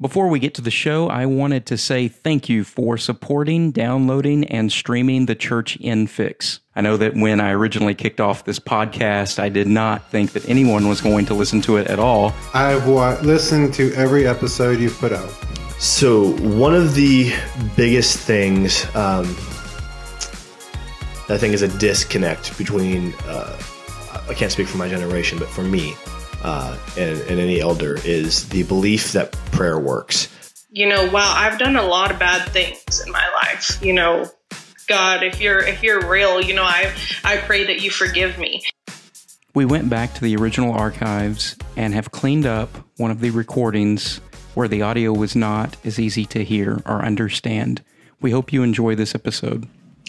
Before we get to the show, I wanted to say thank you for supporting, downloading, and streaming the Church in Fix. I know that when I originally kicked off this podcast, I did not think that anyone was going to listen to it at all. I've wa- listened to every episode you've put out. So, one of the biggest things um, I think is a disconnect between, uh, I can't speak for my generation, but for me, uh, and, and any elder is the belief that prayer works. You know, wow, I've done a lot of bad things in my life. You know, God, if you're if you're real, you know, I I pray that you forgive me. We went back to the original archives and have cleaned up one of the recordings where the audio was not as easy to hear or understand. We hope you enjoy this episode.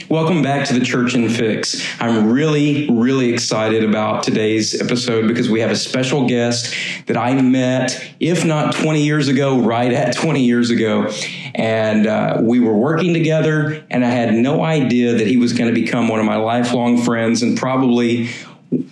Welcome back to the Church in Fix. I'm really, really excited about today's episode because we have a special guest that I met, if not 20 years ago, right at 20 years ago. And uh, we were working together, and I had no idea that he was going to become one of my lifelong friends and probably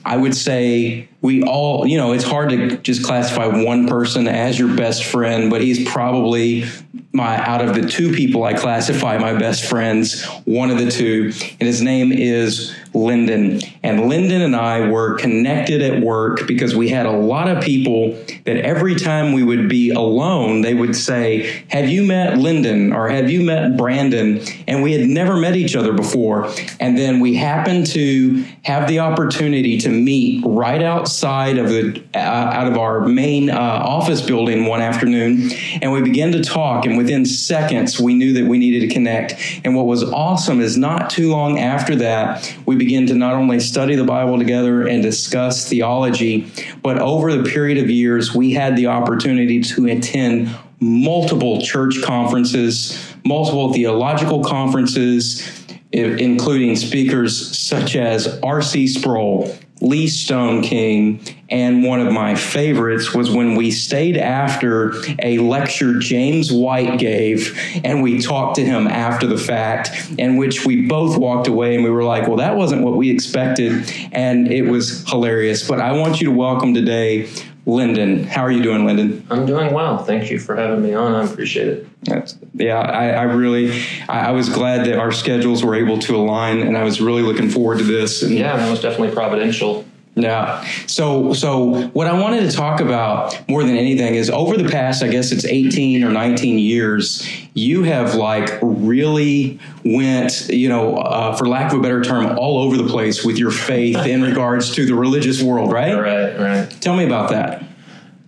I would say we all, you know, it's hard to just classify one person as your best friend, but he's probably my out of the two people I classify my best friends, one of the two, and his name is Lyndon. And Lyndon and I were connected at work because we had a lot of people that every time we would be alone, they would say, Have you met Lyndon or have you met Brandon? And we had never met each other before. And then we happened to have the opportunity to meet right outside of the uh, out of our main uh, office building one afternoon. And we began to talk. And within seconds, we knew that we needed to connect. And what was awesome is not too long after that, we begin to not only study the Bible together and discuss theology, but over the period of years, we had the opportunity to attend multiple church conferences, multiple theological conferences, including speakers such as R.C. Sproul, Lee Stoneking, and one of my favorites was when we stayed after a lecture James White gave, and we talked to him after the fact, in which we both walked away and we were like, well, that wasn't what we expected, and it was hilarious. But I want you to welcome today Lyndon. How are you doing, Lyndon? I'm doing well. Thank you for having me on. I appreciate it. That's, yeah, I, I really, I, I, was glad that our schedules were able to align, and I was really looking forward to this. And, yeah, that was definitely providential. Yeah. So, so what I wanted to talk about more than anything is over the past, I guess it's 18 or 19 years, you have like really went, you know, uh, for lack of a better term, all over the place with your faith in regards to the religious world, right? Right, right. Tell me about that.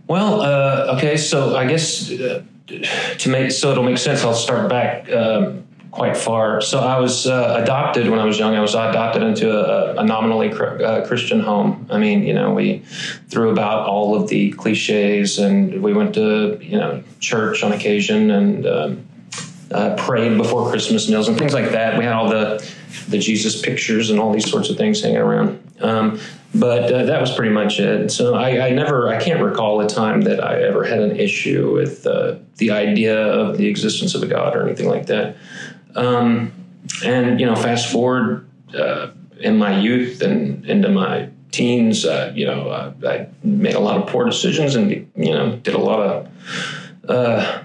Well, uh, okay, so I guess uh, to make so it'll make sense, I'll start back. Um, quite far. So I was uh, adopted when I was young. I was adopted into a, a nominally cr- uh, Christian home. I mean, you know, we threw about all of the cliches, and we went to you know church on occasion and um, uh, prayed before Christmas meals and things like that. We had all the the Jesus pictures and all these sorts of things hanging around. Um, but uh, that was pretty much it. So I, I, never, I can't recall a time that I ever had an issue with uh, the idea of the existence of a God or anything like that. Um, and you know, fast forward uh, in my youth and into my teens, uh, you know, uh, I made a lot of poor decisions and you know did a lot of uh,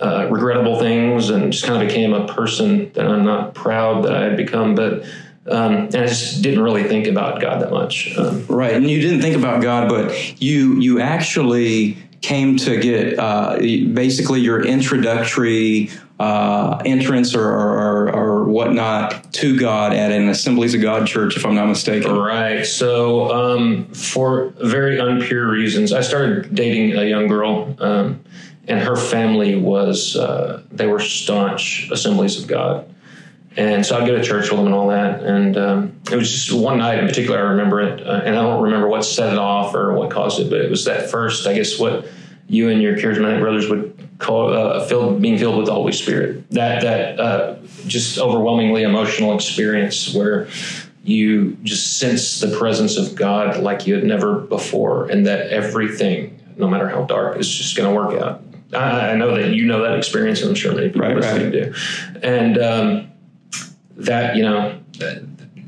uh, regrettable things and just kind of became a person that I'm not proud that I had become, but. Um, and I just didn't really think about God that much. Um, right, and you didn't think about God, but you you actually came to get uh, basically your introductory uh, entrance or, or, or, whatnot to God at an Assemblies of God church, if I'm not mistaken. Right. So, um, for very unpure reasons, I started dating a young girl, um, and her family was, uh, they were staunch Assemblies of God. And so I'd go to church with them and all that. And um, it was just one night in particular, I remember it. Uh, and I don't remember what set it off or what caused it, but it was that first, I guess, what you and your charismatic brothers would call uh, filled, being filled with the Holy Spirit. That that uh, just overwhelmingly emotional experience where you just sense the presence of God like you had never before, and that everything, no matter how dark, is just going to work out. I, I, know that you know that experience, and I'm sure many people right, listening right. do. And um, that you know that,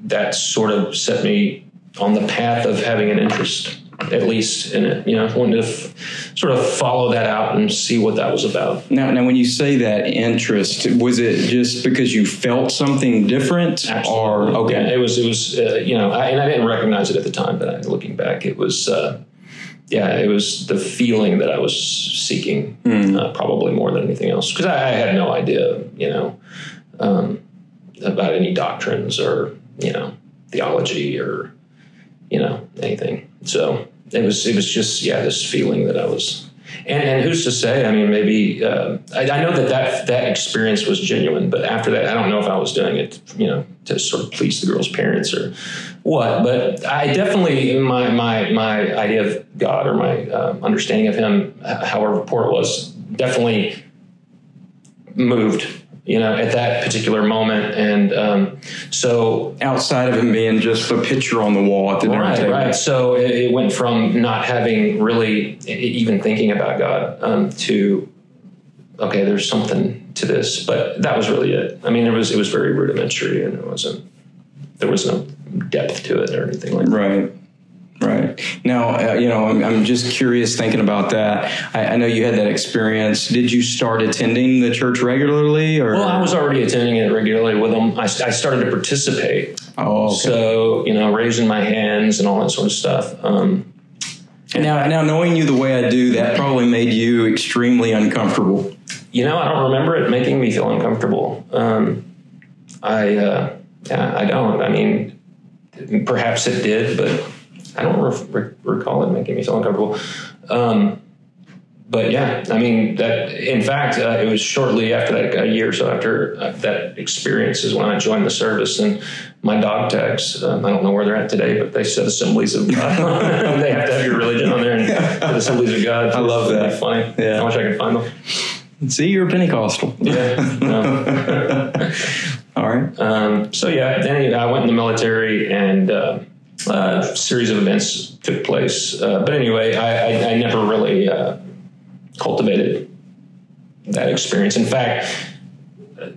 that sort of set me on the path of having an interest at least in it. You know, I wanted to f- sort of follow that out and see what that was about. Now, now, when you say that interest, was it just because you felt something different, or okay? Yeah, it was. It was. Uh, you know, I, and I didn't recognize it at the time, but I, looking back, it was. Uh, yeah, it was the feeling that I was seeking, uh, probably more than anything else, because I, I had no idea, you know, um, about any doctrines or you know theology or you know anything. So it was. It was just yeah, this feeling that I was. And, and who's to say? I mean, maybe uh, I, I know that, that that experience was genuine, but after that, I don't know if I was doing it, you know, to sort of please the girl's parents or what. But I definitely my my my idea of God or my uh, understanding of Him, however poor it was, definitely moved. You know, at that particular moment, and um, so Outside of him being just a picture on the wall at the Right, table, right. So it, it went from not having really even thinking about God um, to okay, there's something to this, but that was really it. I mean, it was it was very rudimentary, and it wasn't there was no depth to it or anything like that. Right. Right. Now, uh, you know, I'm, I'm just curious thinking about that. I, I know you had that experience. Did you start attending the church regularly or? Well, I was already attending it regularly with them. I, I started to participate, Oh, okay. so you know, raising my hands and all that sort of stuff. Um, now, now knowing you the way I do, that probably made you extremely uncomfortable. You know, I don't remember it making me feel uncomfortable. Um, I, uh, yeah, I don't. I mean, perhaps it did, but I don't re- re- recall it making me feel uncomfortable. Um, but yeah, I mean that. In fact, uh, it was shortly after that, a year or so after uh, that experience, is when I joined the service, and my dog tags. Um, I don't know where they're at today, but they said Assemblies of God. they have to have your religion on there, and the Assemblies of God. I love It's really that. Funny. Yeah. I wish I could find them. See, you're a Pentecostal. Yeah. no. All right. Um, so yeah, then I went in the military, and uh, a series of events took place. Uh, but anyway, I, I, I never really uh, cultivated that experience. In fact, uh,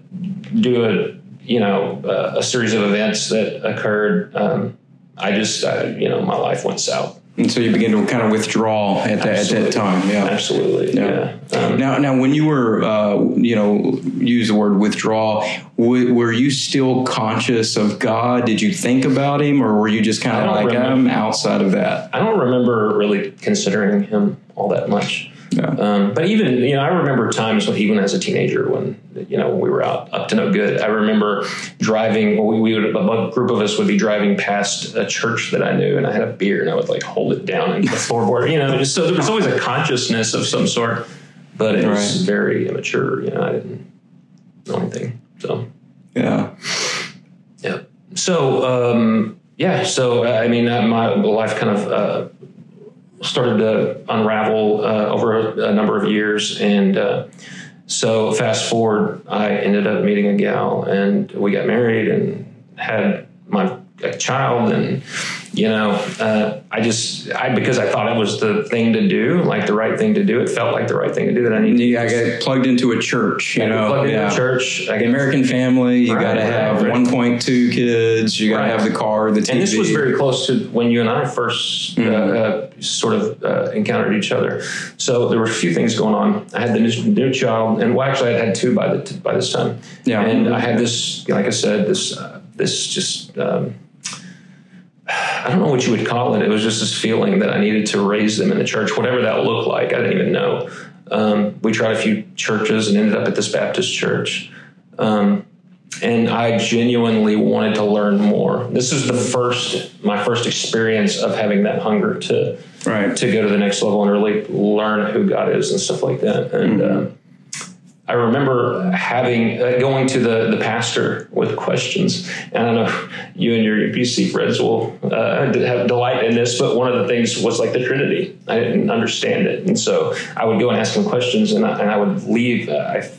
due a you know uh, a series of events that occurred, um, I just uh, you know my life went south. And so you begin to kind of withdraw at that, at that time. Yeah. Absolutely, Yeah. yeah. Um, Now, now, when you were, uh, you know, use the word withdraw, w- were you still conscious of God? Did you think about Him, or were you just kind of like, remember. I'm outside of that? I don't remember really considering him all that much. Yeah. Um, but even you know, I remember times when even as a teenager when you know when we were out up to no good. I remember driving. We, we would a group of us would be driving past a church that I knew, and I had a beer, and I would like hold it down and the floorboard. You know, so there was always a consciousness of some sort, but it was Right. very immature. You know, I didn't know anything. So Yeah. yeah. So um, yeah. So I mean, uh, my life kind of uh, started to unravel uh, over a, a number of years, and uh, so fast forward, I ended up meeting a gal, and we got married and had my a child, and you know, uh, I just I because I thought it was the thing to do, like the right thing to do. It felt like the right thing to do that I needed. You, I got plugged into a church, you to know. plug into a church. I American family, you Right, got to right, have right. 1.2 kids, you got to have the car, the TV. And this was very close to when you and I 1st Mm-hmm. uh, uh, sort of uh, encountered each other. So there were a few things going on. I had the new, new child, and well, actually, I had two by the by this time. Yeah. And I had this, like I said, this uh, this just. Um, I don't know what you would call it. It was just this feeling that I needed to raise them in the church, whatever that looked like. I didn't even know. Um, we tried a few churches and ended up at this Baptist church. Um, and I genuinely wanted to learn more. This was the first, my first experience of having that hunger to right. to go to the next level and really learn who God is and stuff like that. And Mm-hmm. uh, I remember having uh, going to the the pastor with questions. And I know you and your UPC friends will uh, have delight in this, but one of the things was like the Trinity. I didn't understand it, and so I would go and ask him questions, and I, and I would leave. Uh, I,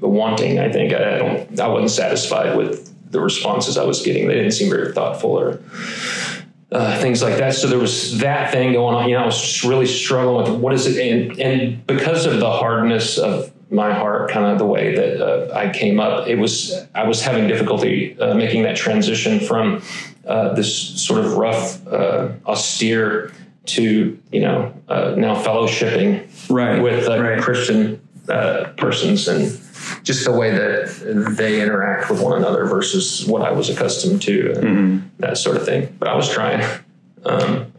wanting. I think I don't. I wasn't satisfied with the responses I was getting. They didn't seem very thoughtful or uh, things like that. So there was that thing going on. You know, I was just really struggling with what is it, and and because of the hardness of my heart, kind of the way that uh, I came up, it was I was having difficulty uh, making that transition from uh, this sort of rough, uh, austere to you know uh, now fellowshipping Right, with uh, right. Christian uh, persons and just the way that they interact with one another versus what I was accustomed to and Mm-hmm. that sort of thing. But I was trying. Um,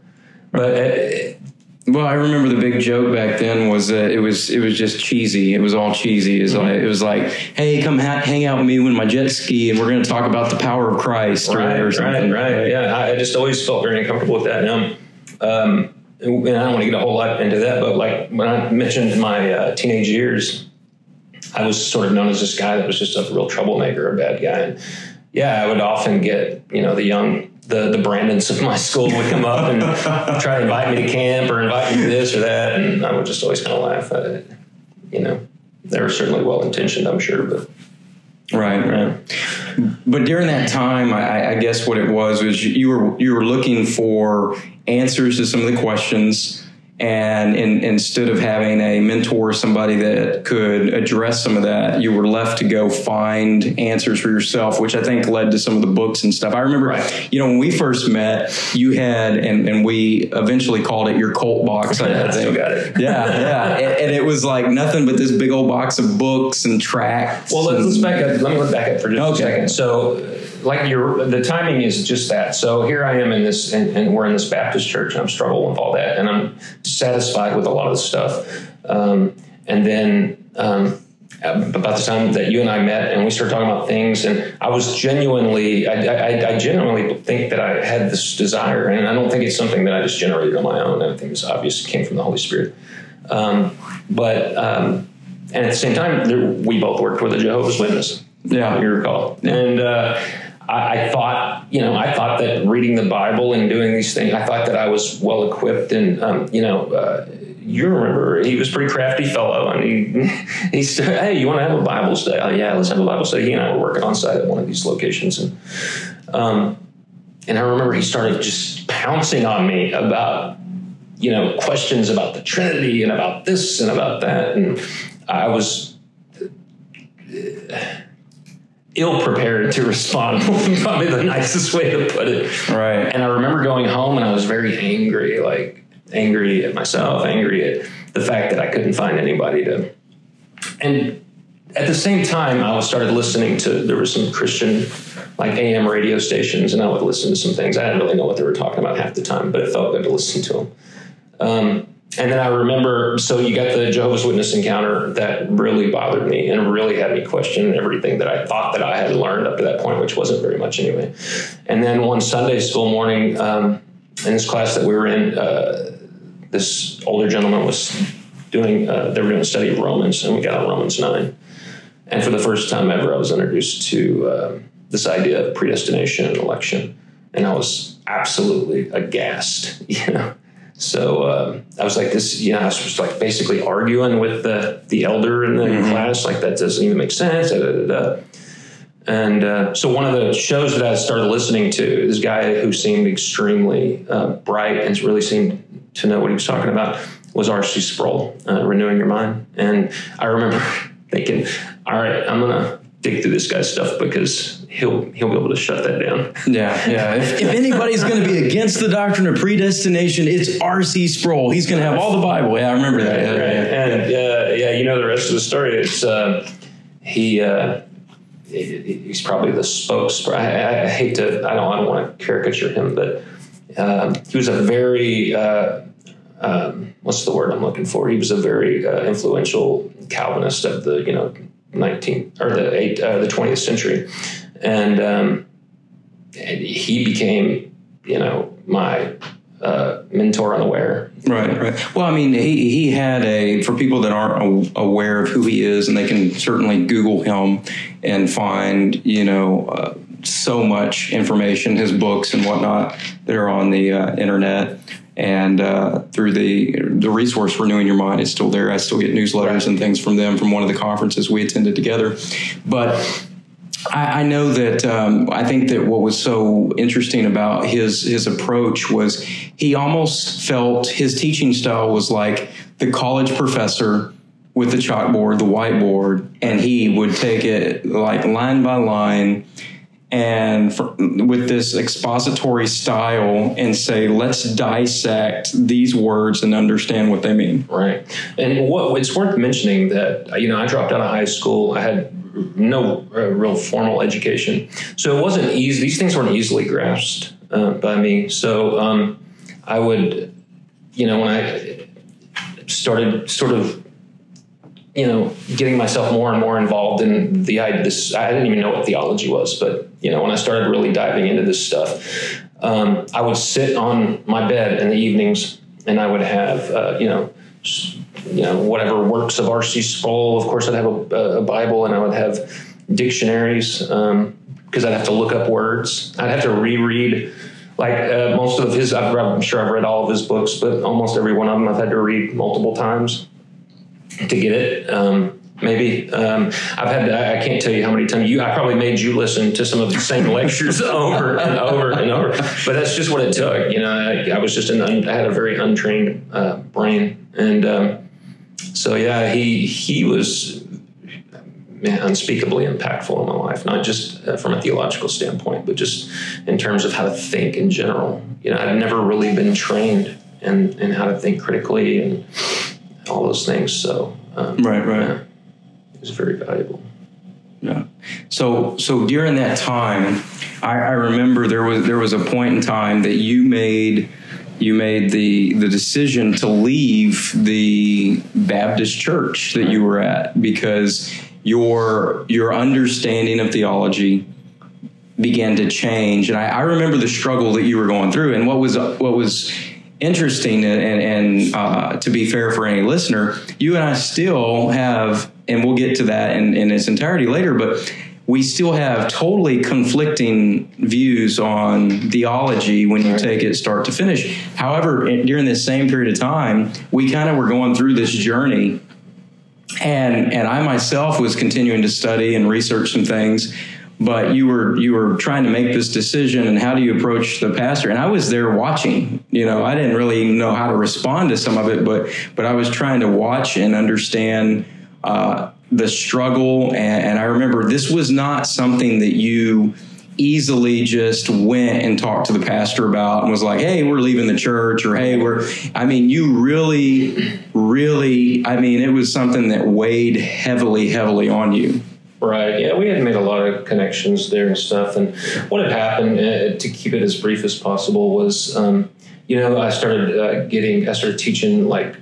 but uh, Well, I remember the big joke back then was that it was it was just cheesy. It was all cheesy. It was like it was like, hey, come ha- hang out with me with my jet ski, and we're going to talk about the power of Christ or, right, or something. right, right. Yeah, I I just always felt very uncomfortable with that. Now, um, and I don't want to get a whole lot into that, but like when I mentioned my uh, teenage years, I was sort of known as this guy that was just a real troublemaker, a bad guy. And yeah, I would often get you know the young. The, the Brandons of my school would come up and try to invite me to camp or invite me to this or that, and I would just always kind of laugh at it. You know, they were certainly well intentioned, I'm sure, but Right, right. But during that time, I, I guess what it was was you were you were looking for answers to some of the questions, and in, instead of having a mentor, somebody that could address some of that, you were left to go find answers for yourself, which I think led to some of the books and stuff. I remember, Right. you know, when we first met, you had, and, and we eventually called it your cult box. I, I think. got it. Yeah, yeah, and, and it was like nothing but this big old box of books and tracts. Well, let, and- let's back up. Let me look back up for just Okay. a second. So, like your the timing is just that. So here I am in this, and, and we're in this Baptist church, and I'm struggling with all that, and I'm satisfied with a lot of the stuff. Um, and then um, about the time that you and I met, and we started talking about things, and I was genuinely, I, I, I genuinely think that I had this desire, and I don't think it's something that I just generated on my own. I think it's obvious it came from the Holy Spirit. Um, but um, and at the same time, there, we both worked with a Jehovah's Witness. Yeah. you recall. And uh, I, I thought, you know, I thought that reading the Bible and doing these things, I thought that I was well equipped. And um, you know, uh, you remember he was a pretty crafty fellow, and he he said, "Hey, you want to have a Bible study? Oh yeah, let's have a Bible study." He and I were working on site at one of these locations, and um, and I remember he started just pouncing on me about you know questions about the Trinity and about this and about that, and I was ill prepared to respond. Probably the nicest way to put it. Right. And I remember going home and I was very angry, like angry at myself, angry at the fact that I couldn't find anybody to. And at the same time, I was started listening to there were some Christian like AM radio stations, and I would listen to some things. I didn't really know what they were talking about half the time, but it felt good to listen to them. Um, and then I remember, so you got the Jehovah's Witness encounter that really bothered me and really had me question everything that I thought that I had learned up to that point, which wasn't very much anyway. And then one Sunday school morning, um, in this class that we were in, uh, this older gentleman was doing, uh, they were doing a study of Romans, and we got on Romans 9. And for the first time ever, I was introduced to um, this idea of predestination and election. And I was absolutely aghast, you know. So um, I was like, this, you know, I was just like basically arguing with the the elder in the class, like that doesn't even make sense. Da, da, da. And uh, so one of the shows that I started listening to, this guy who seemed extremely uh, bright and really seemed to know what he was talking about, was R.C. Sproul, uh, Renewing Your Mind. And I remember thinking, all right, I'm gonna dig through this guy's stuff because he'll he'll be able to shut that down. Yeah, yeah. If, if anybody's going to be against the doctrine of predestination, it's R.C. Sproul. He's going to have all the Bible. Yeah, I remember that. Yeah, right. yeah. And uh, yeah, you know the rest of the story. It's uh, he. Uh, he's probably the spokes. I, I hate to. I don't. I don't want to caricature him, but um, he was a very. Uh, um, what's the word I'm looking for? He was a very uh, influential Calvinist of the you know 19th or the eight uh, the 20th century, and, um, and he became you know my uh, mentor unaware. Right, right. Well, I mean, he, he had a, for people that aren't aware of who he is, and they can certainly Google him and find, you know, uh, so much information, his books and whatnot that are on the uh, internet. And uh, through the the resource Renewing Your Mind is still there. I still get newsletters and things from them from one of the conferences we attended together. But I, I know that um, I think that what was so interesting about his his approach was he almost felt his teaching style was like the college professor with the chalkboard, the whiteboard, and he would take it like line by line and for, with this expository style and say, let's dissect these words and understand what they mean. Right. And what it's worth mentioning that you know I dropped out of high school. I had no uh, real formal education, so it wasn't easy. These things weren't easily grasped uh, by me. So um, I would, you know, when I started sort of you know, getting myself more and more involved in the this. I didn't even know what theology was, but you know, when I started really diving into this stuff, um, I would sit on my bed in the evenings and I would have, uh, you know, you know, whatever works of R.C. Sproul. Of course, I'd have a, a Bible and I would have dictionaries because um, I'd have to look up words. I'd have to reread like uh, most of his. I'm sure I've read all of his books, but almost every one of them I've had to read multiple times to get it. Um, maybe um, I've had I can't tell you how many times you I probably made you listen to some of the same lectures over and over and over. But that's just what it took. You know, I, I was just an I had a very untrained uh, brain, and um, so yeah, he he was. Man, unspeakably impactful in my life, not just uh, from a theological standpoint, but just in terms of how to think in general. You know, I'd never really been trained in, in how to think critically and all those things. So um, right, right, yeah, was very valuable. Yeah. So so during that time, I, I remember there was there was a point in time that you made you made the the decision to leave the Baptist church that you were at because your your understanding of theology began to change and I, I remember the struggle that you were going through and what was what was interesting and, and uh, to be fair for any listener, you and I still have, and we'll get to that in, in its entirety later, but we still have totally conflicting views on theology when you take it start to finish. However, during this same period of time, we kind of were going through this journey and and I myself was continuing to study and research some things but you were you were trying to make this decision and how do you approach the pastor and i was there watching you know i didn't really know how to respond to some of it but but i was trying to watch and understand uh, the struggle and, and i remember this was not something that you easily just went and talked to the pastor about and was like, hey, we're leaving the church or hey, we're, I mean, you really, really, I mean, it was something that weighed heavily, heavily on you. Right. Yeah, we had made a lot of connections there and stuff. And what had happened, uh, to keep it as brief as possible, was, um, you know, I started uh, getting, I started teaching like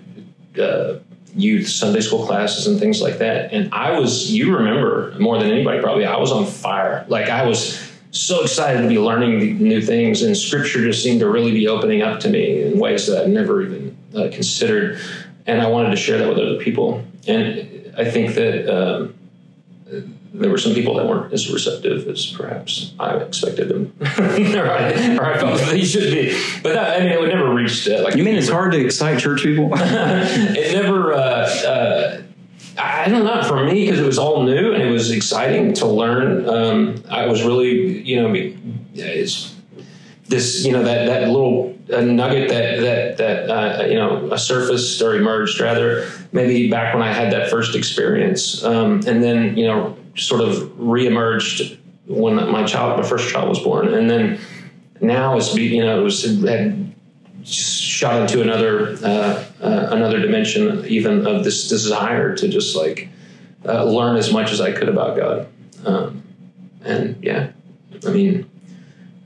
uh, youth Sunday school classes and things like that. And I was, you remember more than anybody probably, I was on fire. Like I was so excited to be learning new things, and Scripture just seemed to really be opening up to me in ways that I never even uh, considered. And I wanted to share that with other people. And I think that. Um, there were some people that weren't as receptive as perhaps I expected them, or, I, or I felt they should be. But that, I mean, it would never reach that. Like you mean it's hard to excite church people? it never. Uh, uh, I don't know. For me, because it was all new and it was exciting to learn. Um, I was really, you know, it's this, you know, that that little nugget that that that uh, you know, a surfaced or emerged rather maybe back when I had that first experience, um, and then you know sort of reemerged when my child, my first child, was born, and then now it's you know it was it had shot into another uh, uh, another dimension even of this desire to just like uh, learn as much as I could about God, um, and yeah, I mean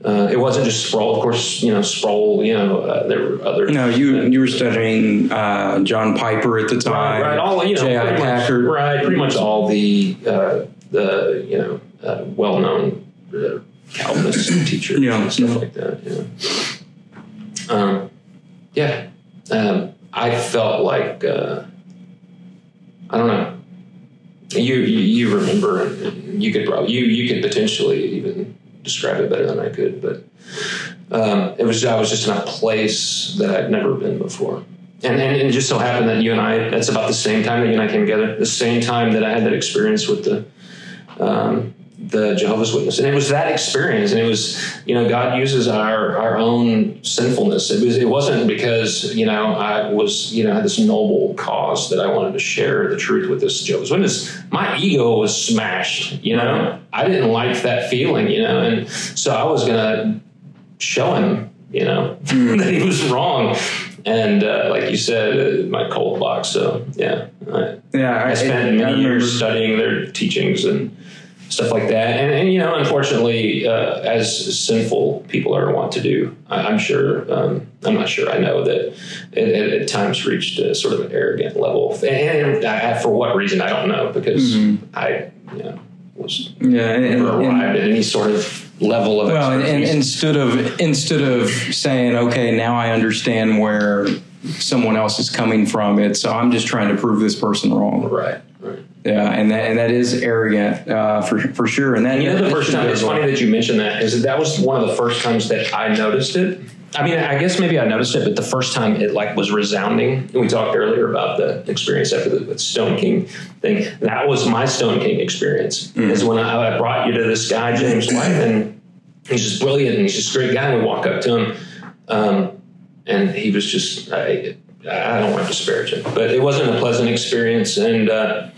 uh, it wasn't just Sproul, of course. You know, Sproul. You know, uh, there were other. No, you you were studying uh, John Piper at the time. Right, right. All you know, J.I. Packer. Much, right, pretty much all the uh, the you know uh, well known uh, Calvinist teachers yeah. and stuff like that. Yeah. Um, yeah. Um, I felt like I don't know. You, you you remember? You could probably you you could potentially even describe it better than I could, but um, it was I was just in a place that I'd never been before. And, and, it just so happened that you and I, that's about the same time that you and I came together, the same time that I had that experience with the, um, the Jehovah's Witness, and it was that experience, and it was you know God uses our our own sinfulness. It was it wasn't because you know I was you know had this noble cause that I wanted to share the truth with this Jehovah's Witness. My ego was smashed. You know I didn't like that feeling. You know, and so I was gonna show him you know that he was wrong. And uh, like you said, uh, my cold box. So yeah, I, Yeah, I spent many years studying their teachings and stuff like that. And, and you know, unfortunately, uh, as sinful people are want to do, I, am sure, um, I'm not sure, I know that it, it at times reached a sort of an arrogant level. And I, for what reason, I don't know, because mm-hmm. I, you know, was yeah, and, never arrived and, at any sort of level of well, and, instead of instead of saying, okay, now I understand where someone else is coming from, it's I'm just trying to prove this person wrong. Right. Right. Yeah, and that and that is arrogant uh, for for sure. And then you know the first time it's funny that you mentioned that is that that was one of the first times that I noticed it. I mean, I guess maybe I noticed it, but the first time it like was resounding. We talked earlier about the experience after the Stoneking thing. That was my Stoneking experience. Mm-hmm. Is when I, I, brought you to this guy James White, and he's just brilliant and he's just a great guy. And we walk up to him, um, and he was just. I, I don't want to disparage him, but it wasn't a pleasant experience. And uh,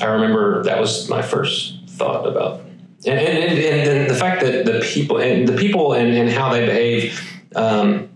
I remember that was my first thought about, and, and, and, and the fact that the people and the people and, and how they behave um,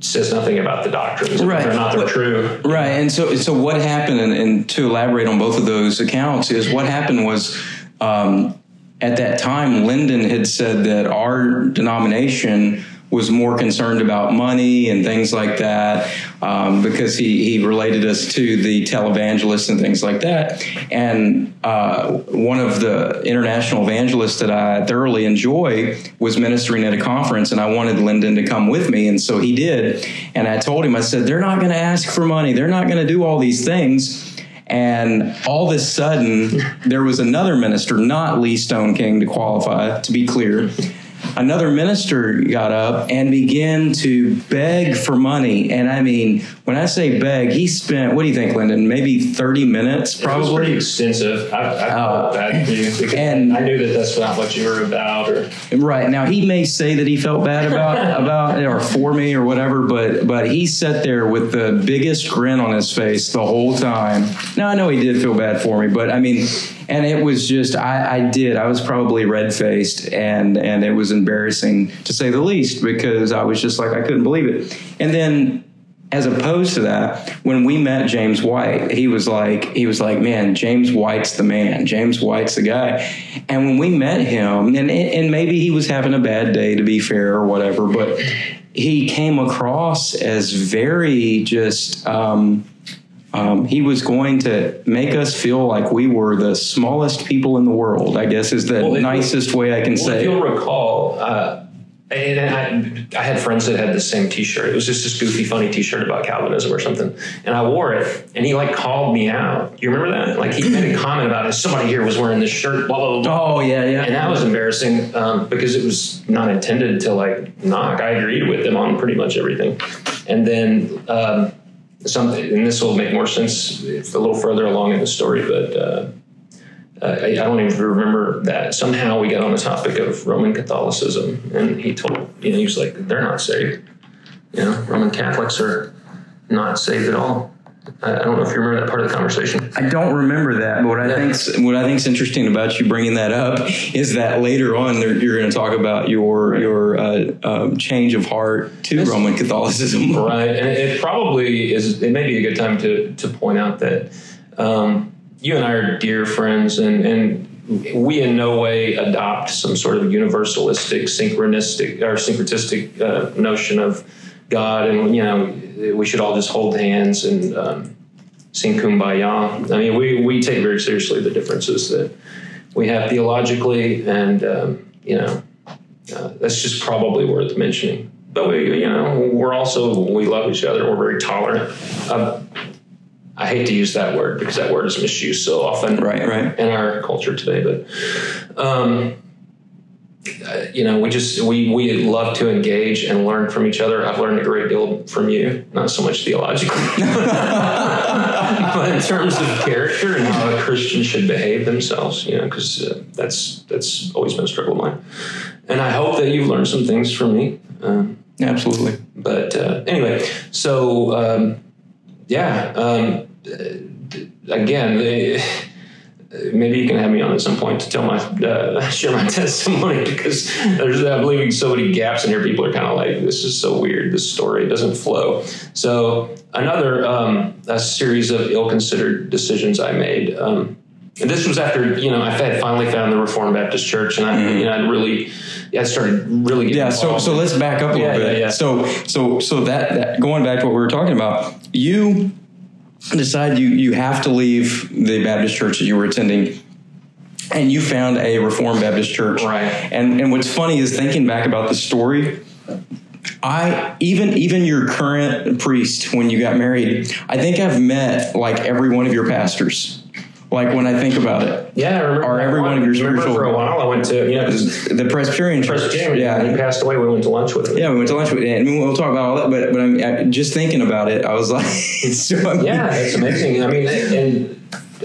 says nothing about the doctrines. Right. They're not they're true. Right. And so, so what happened, and, and, to elaborate on both of those accounts, is what happened was. Um, at that time, Lyndon had said that our denomination was more concerned about money and things like that um, because he, he related us to the televangelists and things like that. And uh, one of the international evangelists that I thoroughly enjoy was ministering at a conference, and I wanted Lyndon to come with me. And so he did. And I told him, I said, they're not going to ask for money, they're not going to do all these things. And all of a sudden, there was another minister, not Lee Stoneking to qualify, to be clear, another minister got up and began to beg for money. And I mean, when I say beg, he spent, what do you think, Lyndon? Maybe 30 minutes, probably? It was pretty extensive. I, I uh, bad for you because and, I knew that that's not what you were about. Or Right. Now, he may say that he felt bad about, about or for me or whatever, but, but he sat there with the biggest grin on his face the whole time. Now, I know he did feel bad for me, but I mean, and it was just I, I did. I was probably red faced and and it was embarrassing to say the least because I was just like I couldn't believe it. And then as opposed to that when we met James White he was like he was like man James White's the man. James White's the guy. And when we met him and and maybe he was having a bad day to be fair or whatever but he came across as very just um, um, he was going to make us feel like we were the smallest people in the world. I guess is the well, nicest way I can well, say. If you'll recall, uh, and I, I, had friends that had the same T-shirt. It was just this goofy, funny T-shirt about Calvinism or something, and I wore it. And he like called me out. You remember that? Like he made a comment about it. Somebody here was wearing this shirt. Blah blah blah. Oh yeah, yeah. And that was embarrassing um, because it was not intended to like knock. I agreed with them on pretty much everything, and then. Um, something, and this will make more sense a little further along in the story, but uh, uh, I, I, don't even remember that. Somehow we got on the topic of Roman Catholicism, and he told, you know, he was like, they're not saved. You know, Roman Catholics are not saved at all. I don't know if you remember that part of the conversation. I don't remember that, but what I yeah. think what I think is interesting about you bringing that up is that later on you're going to talk about your your uh, um, change of heart to Roman Catholicism, right? And it probably is. It may be a good time to to point out that um, you and I are dear friends, and and we in no way adopt some sort of universalistic, synchronistic or syncretistic uh, notion of God, and you know we should all just hold hands and um, sing kumbaya. I mean, we, we take very seriously the differences that we have theologically, and um, you know, uh, that's just probably worth mentioning. But we, you know, we're also we love each other. We're very tolerant. Um, I hate to use that word because that word is misused so often right, right. in our culture today. But um, uh, you know, we just we we love to engage and learn from each other. I've learned a great deal from you, not so much theologically, but in terms of character and how a Christian should behave themselves. You know, because uh, that's that's always been a struggle of mine, and I hope that you've learned some things from me. Um, Absolutely. but uh, anyway, so um, yeah, um, uh, again, they, maybe you can have me on at some point to tell my uh, share my testimony because there's I'm leaving so many gaps in here. People are kind of like, this is so weird. This story doesn't flow. So another um, a series of ill-considered decisions I made. Um, and this was after you know I had finally found the Reformed Baptist Church, and I you know I really I started really getting Yeah, so so let's back up a Yeah, little bit. yeah, yeah. So so so that, that going back to what we were talking about, you decide you you have to leave the Baptist church that you were attending. And you found a Reformed Baptist church, Right. And and what's funny is thinking back about the story. I even even your current priest when you got married, I think I've met like every one of your pastors. Like when I think about it, Yeah, I remember. That every one of your spiritual- for a while I went to you know the Presbyterian church, Presbyterian. yeah, he passed away. We went to lunch with him. Yeah, we went to lunch with, him. and we'll talk about all that. But but I'm I, just thinking about it. I was like, so, I mean, Yeah, it's amazing. I mean, and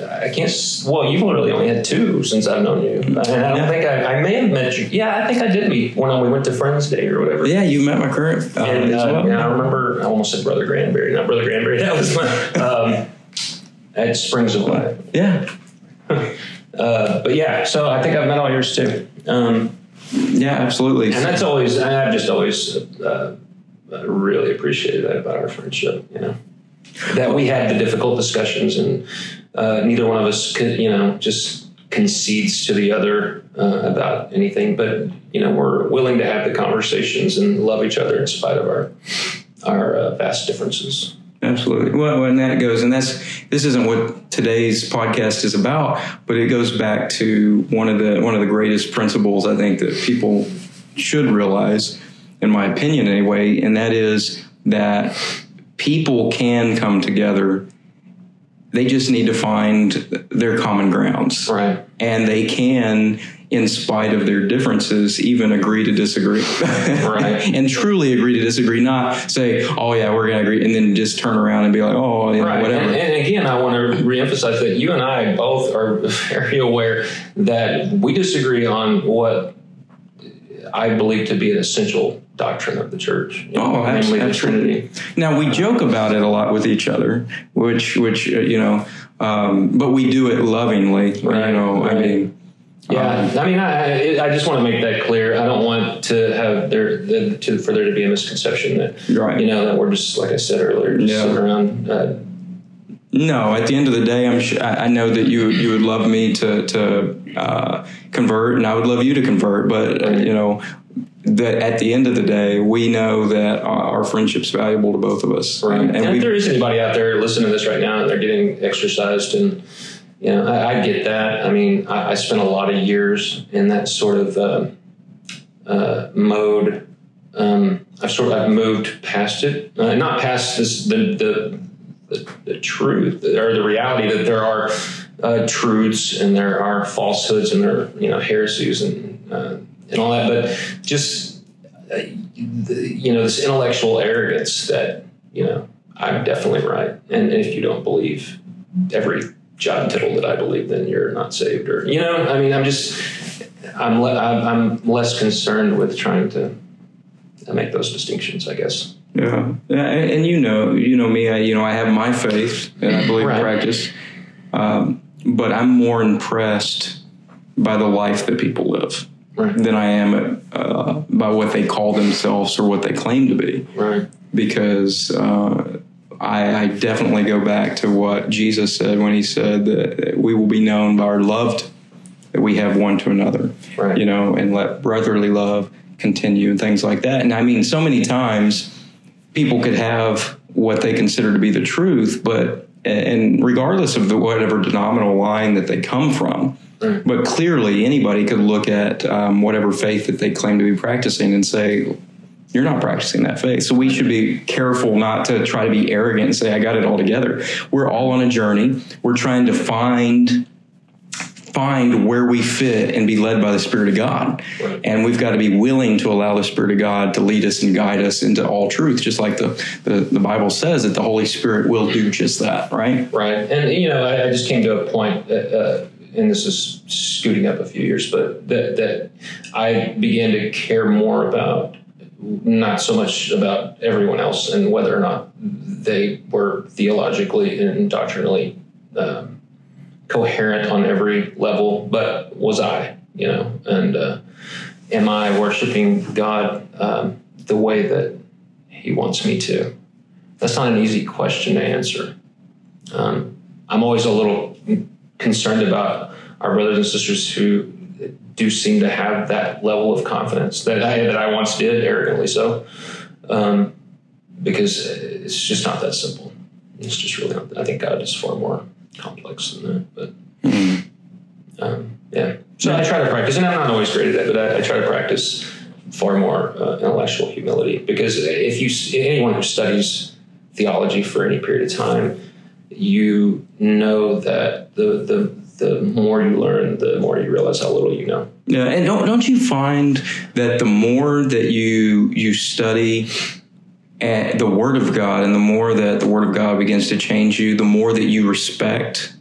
I can't. Well, you've really only had two since I've known you, and I don't Yeah. think I, I may have met you. Yeah, I think I did meet when we went to Friends Day or whatever. yeah. You met my current uh, And uh, well. yeah, I remember. I almost said Brother Granberry, not Brother Granberry. That was my um, at Springs of Life. Yeah, Uh, but yeah, so I think I've met all yours too. Um, yeah, absolutely. and that's always I've just always uh, uh, really appreciated that about our friendship. You know, that we had the difficult discussions, and uh, neither one of us could, you know, just concedes to the other uh, about anything. But you know, we're willing to have the conversations and love each other in spite of our our uh, vast differences. Absolutely. Well, and that goes, and that's this isn't what today's podcast is about, but it goes back to one of the one of the greatest principles I think that people should realize, in my opinion, anyway, and that is that people can come together. They just need to find their common grounds, Right. and they can. In spite of their differences, even agree to disagree, Right. and truly agree to disagree. Not say, "Oh yeah, we're going to agree," and then just turn around and be like, "Oh, you know, Right. whatever." And, and again, I want to reemphasize that you and I both are very aware that we disagree on what I believe to be an essential doctrine of the church, you know, Oh, absolutely. Trinity. Now we joke about it a lot with each other, which which uh, you know, um, but we do it lovingly. Right, You know, I mean, Yeah, I mean, I, I just want to make that clear. I don't want to have there the, to for there to be a misconception that Right. you know that we're just like I said earlier, just Yeah. sitting around. Uh, no. At the end of the day, I'm sure, I I know that you you would love me to to uh, convert, and I would love you to convert. But uh, you know, that at the end of the day, we know that our, our friendship's valuable to both of us. Right. And, And, if there is anybody out there listening to this right now and they're getting exercised and you know, I, I get that. I mean, I, I spent a lot of years in that sort of uh, uh, mode. Um, I've sort of I've moved past it, uh, not past this the, the the the truth or the reality that there are uh, truths and there are falsehoods and there are you know heresies and uh, and all that, but just uh, the, you know this intellectual arrogance that you know I'm definitely right, and if you don't believe every jot and tittle that I believe, then you're not saved, or you know, I mean, I'm just I'm le- I'm, less concerned with trying to make those distinctions, I guess. Yeah, and you know, you know me. I, you know, I have my faith and I believe Right. in practice, um, but I'm more impressed by the life that people live Right. than I am uh, by what they call themselves or what they claim to be. Right. Because uh, I, I definitely go back to what Jesus said when he said that we will be known by our loved that we have one to another Right. you know, and let brotherly love continue and things like that. And I mean, so many times people could have what they consider to be the truth, but and regardless of the whatever denominational line that they come from, but clearly anybody could look at um, whatever faith that they claim to be practicing and say. You're not practicing that faith. So we should be careful not to try to be arrogant and say, I got it all together. We're all on a journey. We're trying to find find where we fit and be led by the Spirit of God. Right. And we've got to be willing to allow the Spirit of God to lead us and guide us into all truth, just like the, the, the Bible says that the Holy Spirit will do just that, right? Right. And, you know, I, I just came to a point, that, uh, and this is scooting up a few years, but that, that I began to care more about not so much about everyone else and whether or not they were theologically and doctrinally um, coherent on every level, but was I, you know, and uh, am I worshiping God um, the way that He wants me to? That's not an easy question to answer. Um, I'm always a little concerned about our brothers and sisters who do seem to have that level of confidence that I that I once did, arrogantly so, um, because it's just not that simple. It's just really not. I think God is far more complex than that. But um, yeah, so I try to practice, and I'm not always great at that, but I, I try to practice far more uh, intellectual humility because if you anyone who studies theology for any period of time, you know that the the the more you learn, the more you realize how little you know. Yeah, and don't don't you find that the more that you you study and the Word of God, and the more that the Word of God begins to change you, the more that you respect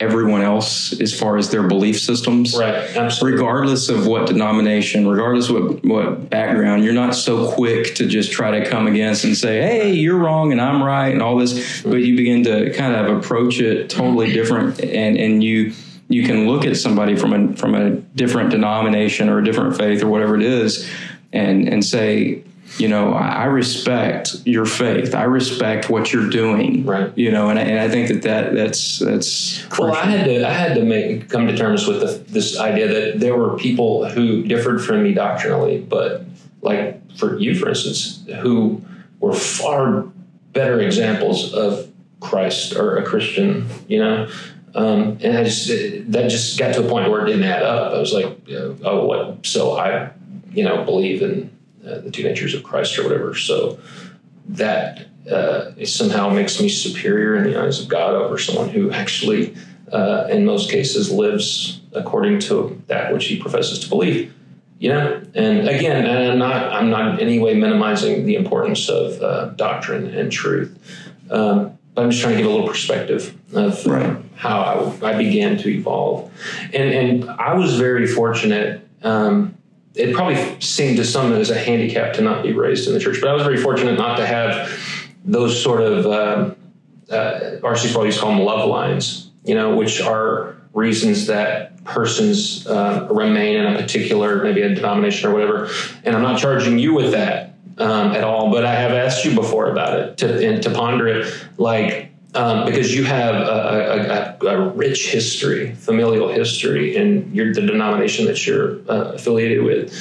everyone else as far as their belief systems. Right. Absolutely. Regardless of what denomination, regardless of what, what background, you're not so quick to just try to come against and say, hey, you're wrong and I'm right and all this. But you begin to kind of approach it totally different and, and you you can look at somebody from a from a different denomination or a different faith or whatever it is and and say, you know, I respect your faith. I respect what you're doing. Right. You know, and I, and I think that, that that's that's well. I had to I had to make come to terms with the, this idea that there were people who differed from me doctrinally, but like for you, for instance, who were far better examples of Christ or a Christian. You know. Um, and I just that just got to a point where it didn't add up. I was like, oh, what? So I, you know, believe in uh, the two natures of Christ or whatever. So that uh, somehow makes me superior in the eyes of God over someone who actually, uh, in most cases, lives according to that which he professes to believe. You know, and again, I'm not I'm not in any way minimizing the importance of uh, doctrine and truth. Um, but I'm just trying to give a little perspective of right. how I, I, began to evolve, and and I was very fortunate. Um, it probably seemed to some as a handicap to not be raised in the church, but I was very fortunate not to have those sort of uh, uh, R.C. Sproul used to call them love lines, you know, which are reasons that persons uh, remain in a particular, maybe a denomination or whatever. And I'm not charging you with that um, at all, but I have asked you before about it to and to ponder it, like. Um, because you have a, a, a, rich history, familial history, in your, the denomination that you're uh, affiliated with,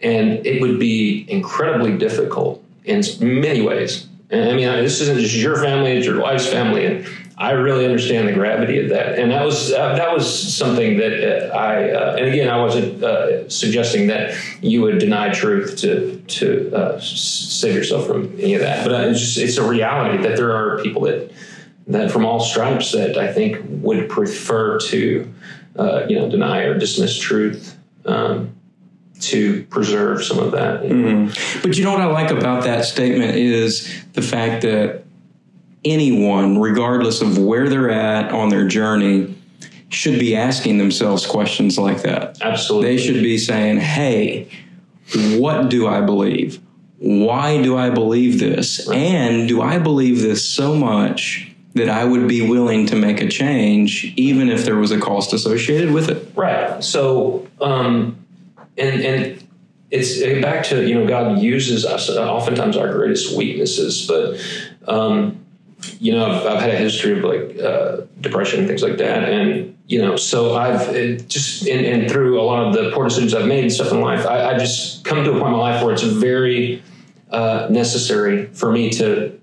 and it would be incredibly difficult in many ways. And I mean, this isn't just your family; it's your wife's family, and I really understand the gravity of that. And that was uh, that was something that uh, I uh, and again I wasn't uh, suggesting that you would deny truth to to uh, save yourself from any of that, but it's just it's a reality that there are people that that from all stripes that I think would prefer to uh, you know deny or dismiss truth. Um, to preserve some of that. Mm-hmm. But you know what I like about that statement is the fact that anyone, regardless of where they're at on their journey, should be asking themselves questions like that. Absolutely. They should be saying, hey, what do I believe? Why do I believe this? Right. And do I believe this so much that I would be willing to make a change, even if there was a cost associated with it? Right. So, um, and, and, it's back to you know God uses us oftentimes our greatest weaknesses, but um, you know, I've, I've, had a history of like uh, depression and things like that, and you know, so I've just and, and, through a lot of the poor decisions I've made and stuff in life, I, I just come to a point in my life where it's very uh, necessary for me to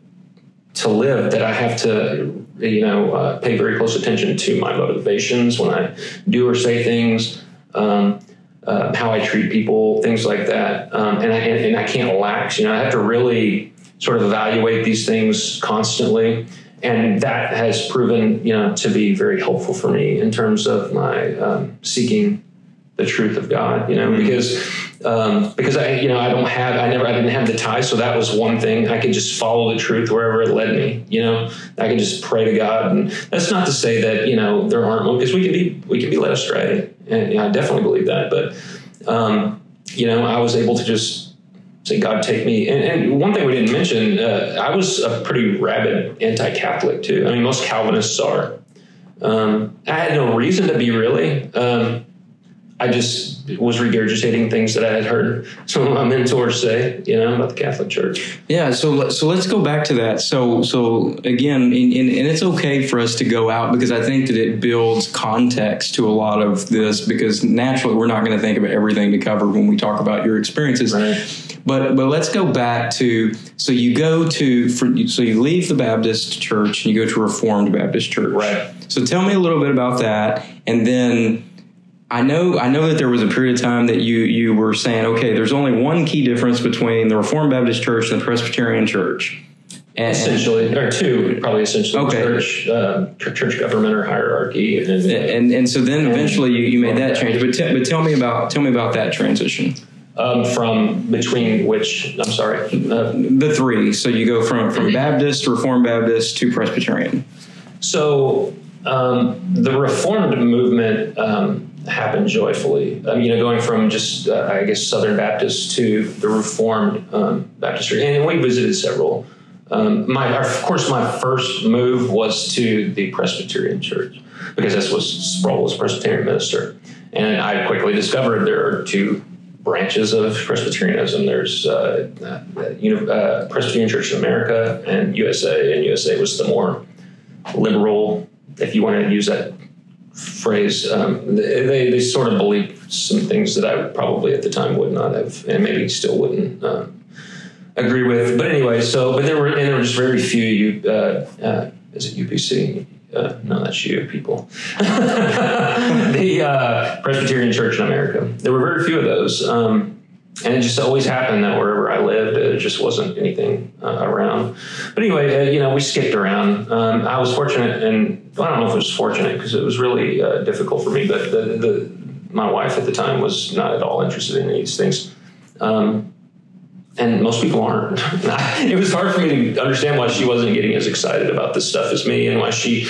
to live that I have to you know uh, pay very close attention to my motivations when I do or say things. Um, uh, how I treat people, things like that, um, and I and, and I can't relax. You know, I have to really sort of evaluate these things constantly. and that has proven, you know, to be very helpful for me in terms of my um, seeking the truth of God. You know, mm-hmm. because um, because I, you know, I don't have, I never, I didn't have the tie, so that was one thing. I could just follow the truth wherever it led me. You know, I could just pray to God, and that's not to say that you know there aren't because we can be we can be led astray, and I definitely believe that. But um, you know, I was able to just say, God, take me. And, and one thing we didn't mention, uh, I was a pretty rabid anti-Catholic too. I mean, most Calvinists are. Um, I had no reason to be really. Um, I just was regurgitating things that I had heard some of my mentors say, you know, about the Catholic Church. Yeah, so so let's go back to that. So so again, and, and, and it's okay for us to go out because I think that it builds context to a lot of this because naturally we're not going to think of everything to cover when we talk about your experiences. Right. But but let's go back to so you go to for, so you leave the Baptist church and you go to Reformed Baptist church. Right. So tell me a little bit about that, and then I know I know that there was a period of time that you you were saying, okay, there's only one key difference between the Reformed Baptist Church and the Presbyterian Church. And, essentially, or two, probably essentially okay. church, uh, church government or hierarchy, and and, and so then eventually you, you made that change. But, t- but tell me about tell me about that transition. Um, from between which I'm sorry, uh, the three. So you go from from Baptist, Reformed Baptist to Presbyterian. So um, the Reformed movement. Um, happened joyfully. Um, you know, going from just uh, I guess Southern Baptist to the Reformed um, Baptistry, and we visited several. Um, my, of course, my first move was to the Presbyterian Church because this was Sproul was Presbyterian minister, and I quickly discovered there are two branches of Presbyterianism. There's uh, uh, uh Presbyterian Church of America and USA, and USA was the more liberal, if you want to use that phrase. Um, they, they sort of believe some things that I probably at the time would not have, and maybe still wouldn't uh, agree with. But anyway, so but there were and there were just very few. Uh, uh, is it UPC? Uh, no, that's you people. the uh, Presbyterian Church in America. There were very few of those. Um, and it just always happened that wherever I lived, it just wasn't anything uh, around. But anyway, uh, you know, we skipped around. Um, I was fortunate, and I don't know if it was fortunate because it was really uh, difficult for me. But the, the, my wife at the time was not at all interested in these things. Um, and most people aren't. it was hard for me to understand why she wasn't getting as excited about this stuff as me, and why she,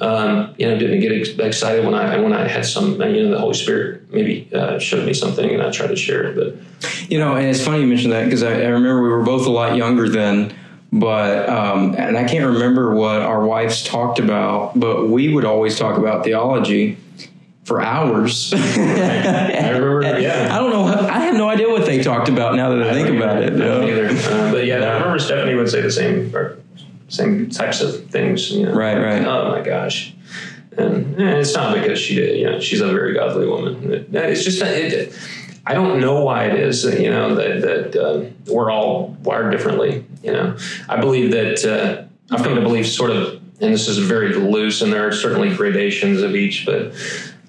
um, you know, didn't get ex- excited when I when I had some, you know, the Holy Spirit maybe uh, showed me something, and I tried to share it. But you know, and it's funny you mentioned that because I, I, remember we were both a lot younger then. But um, and I can't remember what our wives talked about, but we would always talk about theology for hours. I remember, yeah. I don't know. I have no idea what they talked about now that I, I think about it. No. Either. Uh, but yeah, I remember Stephanie would say the same or same types of things. You know, right, right. Oh my gosh. And, and it's not because she did. You know, she's a very godly woman. It, it's just it, I don't know why it is. You know that that uh, we're all wired differently. You know, I believe that uh, I've come to believe sort of, and this is very loose, and there are certainly gradations of each, but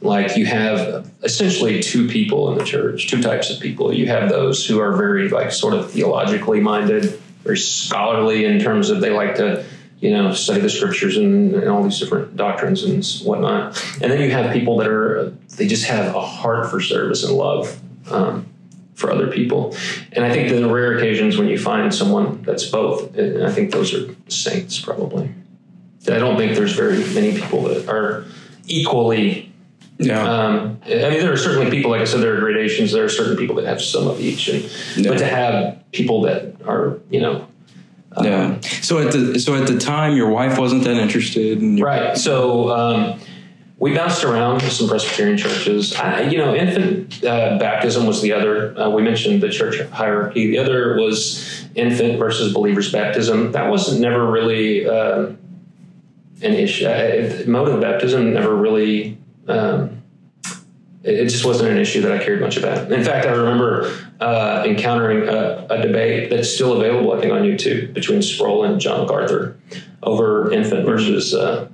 like you have essentially two people in the church, two types of people. You have those who are very like sort of theologically minded, very scholarly in terms of they like to, you know, study the scriptures and, and all these different doctrines and whatnot. And then you have people that are they just have a heart for service and love. Um, for other people. And I think in rare occasions when you find someone that's both, I think those are saints probably. I don't think there's very many people that are equally yeah. Um, I mean, there are certainly people, like I said, there are gradations. There are certain people that have some of each, and yeah. but to have people that are, you know, um, yeah. So at the so at the time, your wife wasn't that interested, in right? So um, we bounced around some Presbyterian churches. I, you know, infant uh, baptism was the other. Uh, we mentioned the church hierarchy. The other was infant versus believers baptism. That wasn't never really uh, an issue. Uh, mode of baptism never really um, it, just wasn't an issue that I cared much about. In fact, I remember uh, encountering a, a, debate that's still available, I think, on YouTube between Sproul and John MacArthur over infant versus uh,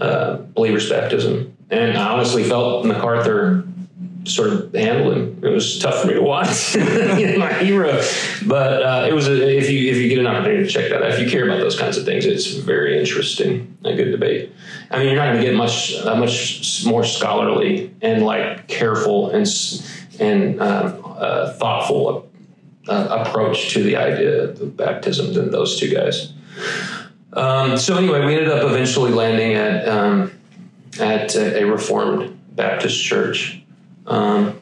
uh, believers baptism. And I honestly felt MacArthur sort of handle him. It was tough for me to watch. my hero, but uh, it was a, if you if you get an opportunity to check that out, if you care about those kinds of things, it's very interesting. A good debate. I mean, you're not going to get much uh, much more scholarly and like careful and and um, uh, thoughtful uh, approach to the idea of baptism than those two guys. Um, so anyway, we ended up eventually landing at um, at a, a Reformed Baptist church. Um,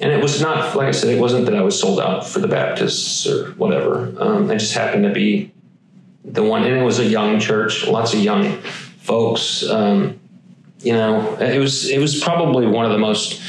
and it was not, like I said, it wasn't that I was sold out for the Baptists or whatever. Um, I just happened to be the one, and it was a young church, lots of young folks. Um, you know, it was it was probably one of the most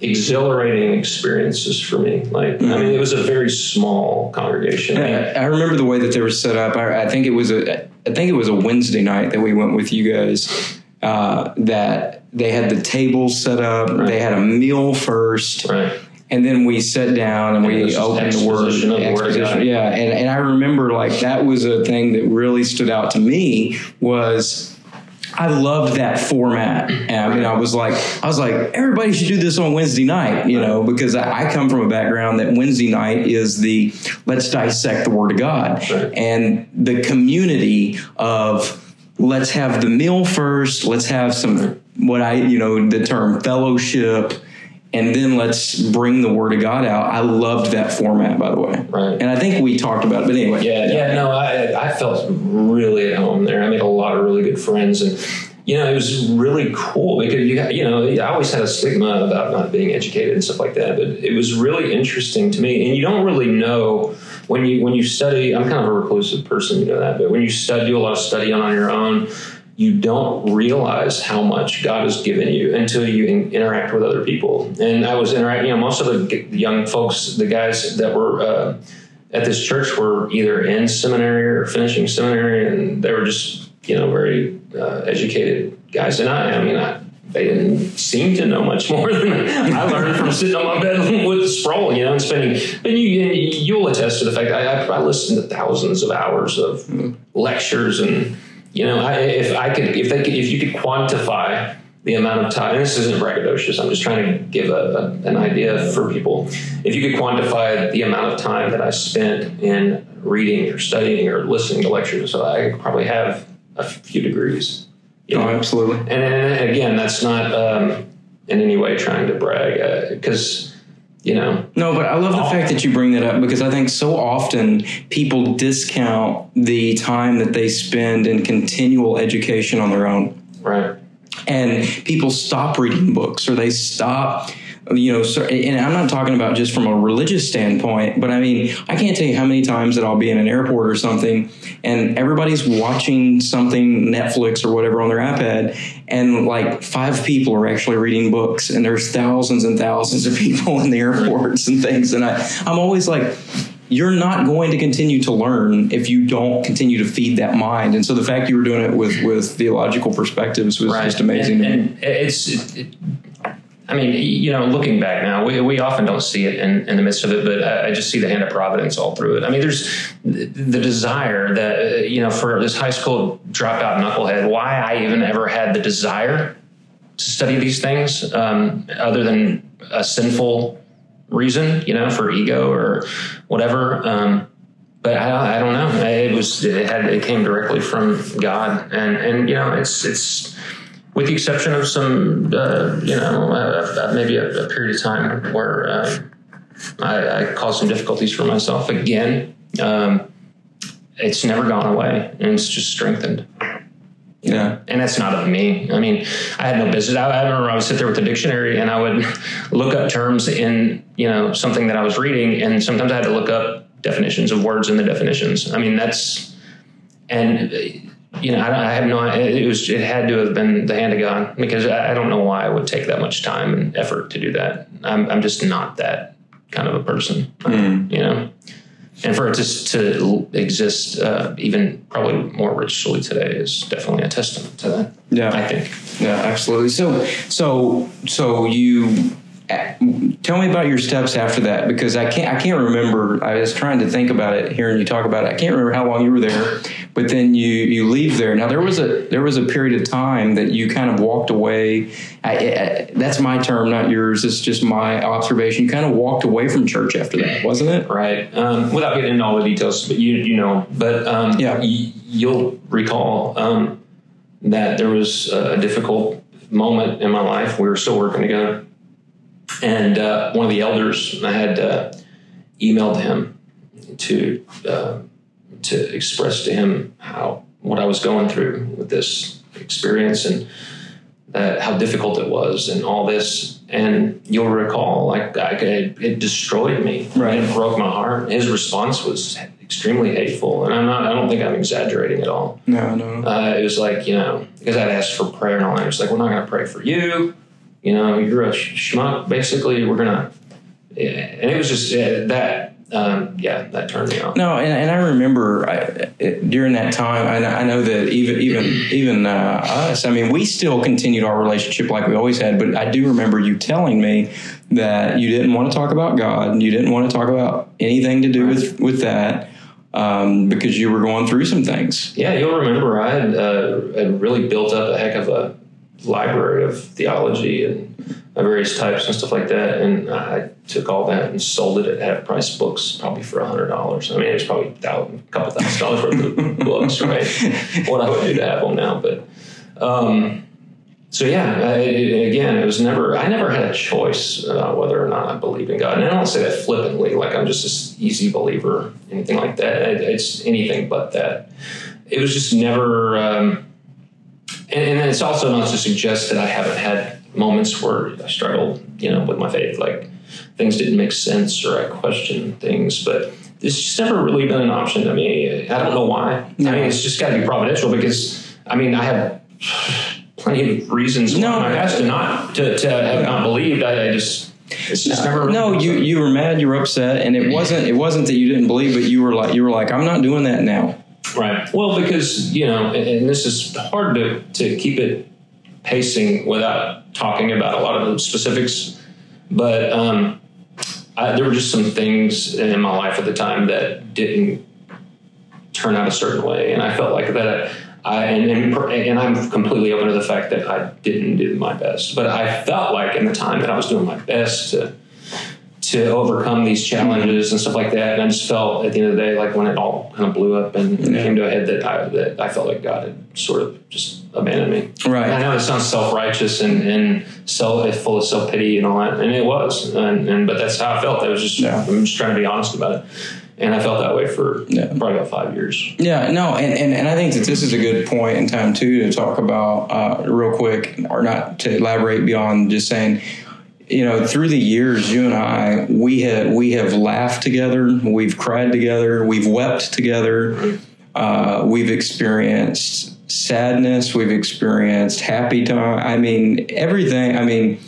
exhilarating experiences for me. Like, mm-hmm. I mean, it was a very small congregation. I, I, remember the way that they were set up. I, I, think it was a, I think it was a Wednesday night that we went with you guys. Uh, that they had the tables set up. Right. They had a meal first. Right. And then we sat down and, and we opened the word. Exposition. Yeah. And, and I remember like that was a thing that really stood out to me was I loved that format. And I mean, I was like, I was like, everybody should do this on Wednesday night, you know, because I, I come from a background that Wednesday night is the let's dissect the Word of God. Right. And the community of let's have the meal first, let's have some, what I, you know, the term fellowship and then let's bring the word of God out. I loved that format, by the way. Right. And I think we talked about it, but anyway. Yeah, yeah, yeah no, I, I felt really at home there. I made a lot of really good friends, and you know, it was really cool because you, you know, I always had a stigma about not being educated and stuff like that, but it was really interesting to me. And you don't really know when you when you study. I'm kind of a reclusive person, you know that, but when you study, do a lot of study on your own you don't realize how much God has given you until you in, interact with other people. And I was interacting, you know, most of the young folks, the guys that were uh, at this church were either in seminary or finishing seminary, and they were just, you know, very uh, educated guys. And I, I mean, I, they didn't seem to know much more than I learned from sitting on my bed with Sproul, you know, and spending. But you, you'll attest to the fact I, I, listened to thousands of hours of mm-hmm. lectures and you know, I, if I could, if they could, if you could quantify the amount of time, and this isn't braggadocious, I'm just trying to give a, a, an idea for people. If you could quantify the amount of time that I spent in reading or studying or listening to lectures, so I could probably have a few degrees. You know? Oh, absolutely. And, and, again, that's not um, in any way trying to brag, because. You know. No, but I love the fact that you bring that up because I think so often people discount the time that they spend in continual education on their own. Right. And people stop reading books or they stop you know, and I'm not talking about just from a religious standpoint, but I mean, I can't tell you how many times that I'll be in an airport or something and everybody's watching something, Netflix or whatever on their iPad, and like five people are actually reading books, and there's thousands and thousands of people in the airports and things. And I, I'm always like, you're not going to continue to learn if you don't continue to feed that mind. And so the fact you were doing it with with theological perspectives was right. just amazing. And, and it's it, it, I mean, you know, looking back now, we, we often don't see it in, in the midst of it, but I, I, just see the hand of providence all through it. I mean, there's the, the desire that, you know, for this high school dropout knucklehead, why I even ever had the desire to study these things, um, other than a sinful reason, you know, for ego or whatever. Um, but I, I don't know. It was, it had, it came directly from God. And, and, you know, it's, it's, with the exception of some, uh, you know, uh, uh, maybe a, a, period of time where uh, I, I, caused some difficulties for myself again. Um, it's never gone away, and it's just strengthened. Yeah, and that's not of me. I mean, I had no business. I, I remember I would sit there with the dictionary and I would look up terms in you know something that I was reading, and sometimes I had to look up definitions of words in the definitions. I mean, that's and you know, I, I, have no. It was. It had to have been the hand of God because I, I, don't know why I would take that much time and effort to do that. I'm, I'm just not that kind of a person. Mm. You know, and for it to to exist uh, even probably more richly today is definitely a testament to that. Yeah, I think. Yeah, absolutely. So, so, so you tell me about your steps after that because I can't I can't remember. I was trying to think about it, hearing you talk about it. I can't remember how long you were there, but then you you leave there. Now there was a there was a period of time that you kind of walked away. I, I, that's my term, not yours. It's just my observation. You kind of walked away from church after that, wasn't it? Right. Um, without getting into all the details, but you you know, but um, Yeah. y- you'll recall um, that there was a difficult moment in my life. We were still working together, and uh, one of the elders I had uh, emailed him to uh, to express to him how what I was going through with this experience and that how difficult it was and all this. And you'll recall, like, I, it, it destroyed me. Right. It broke my heart. His response was extremely hateful, and I'm not. I don't think I'm exaggerating at all. No, no. Uh, it was like you know because I'd asked for prayer and all that. It was like we're not going to pray for you. You know, you're a sh- schmuck. Basically, we're gonna. Yeah. And it was just uh, that. Um, yeah, that turned me off. No, and, and I remember I, it, during that time, I, I know that even even even uh, us, I mean, we still continued our relationship like we always had. But I do remember you telling me that you didn't want to talk about God, and you didn't want to talk about anything to do with with that um, because you were going through some things. Yeah, you'll remember I had, uh, had really built up a heck of a library of theology and various types and stuff like that. And I took all that and sold it at half price books, probably for a hundred dollars. I mean, it was probably a thousand, a couple thousand dollars worth of books, right? what I would do to have them now, but. Um, so yeah, I, again, it was never. I never had a choice uh, whether or not I believe in God, and I don't say that flippantly, like I'm just this easy believer, anything like that. It, it's anything but that. It was just never. Um, and, and it's also not to suggest that I haven't had moments where I struggled, you know, with my faith, like things didn't make sense or I questioned things, but it's just never really been an option to me. I don't know why. I mean, it's just got to be providential because I mean, I have plenty of reasons why No, in my past to not to, to have not believed. I, I just it's just never. really No, you you were mad, you were upset, and it wasn't it wasn't that you didn't believe, but you were like you were like I'm not doing that now. Right. Well, because you know, and, this is hard to to keep it pacing without talking about a lot of the specifics, but um, I, there were just some things in my life at the time that didn't turn out a certain way, and I felt like that. I and, and and I'm completely open to the fact that I didn't do my best, but I felt like in the time that I was doing my best to to overcome these challenges and stuff like that. And I just felt at the end of the day, like when it all kind of blew up and Yeah. came to a head, that I that I felt like God had sort of just abandoned me. Right. I know it sounds self righteous and and self full of self pity and all that, and it was. And, and but that's how I felt. I was just Yeah. I'm just trying to be honest about it. And I felt that way for Yeah. probably about five years. Yeah, no, and, and, and I think that this is a good point in time too to talk about uh, real quick, or not to elaborate beyond just saying, you know, through the years, you and I, we have we have laughed together, we've cried together, we've wept together, uh, we've experienced sadness, we've experienced happy time. I mean, everything. I mean.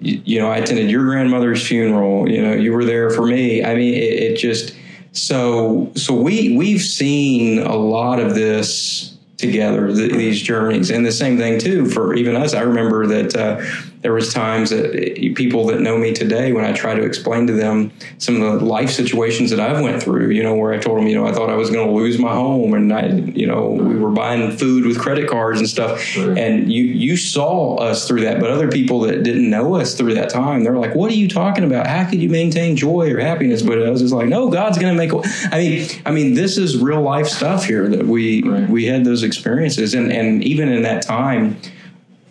You, you know, I attended your grandmother's funeral. You know, you were there for me. I mean, it, it just so so we we've seen a lot of this together th- these journeys and the same thing too for even us i remember that uh, there was times that people that know me today when i try to explain to them some of the life situations that i've went through you know where i told them you know i thought i was going to lose my home and i you know we were buying food with credit cards and stuff. And you you saw us through that but other people that didn't know us through that time they're like what are you talking about? How could you maintain joy or happiness? But i was just like no god's going to make I mean i mean this is real life stuff here that we Right. we had those experiences. And and even in that time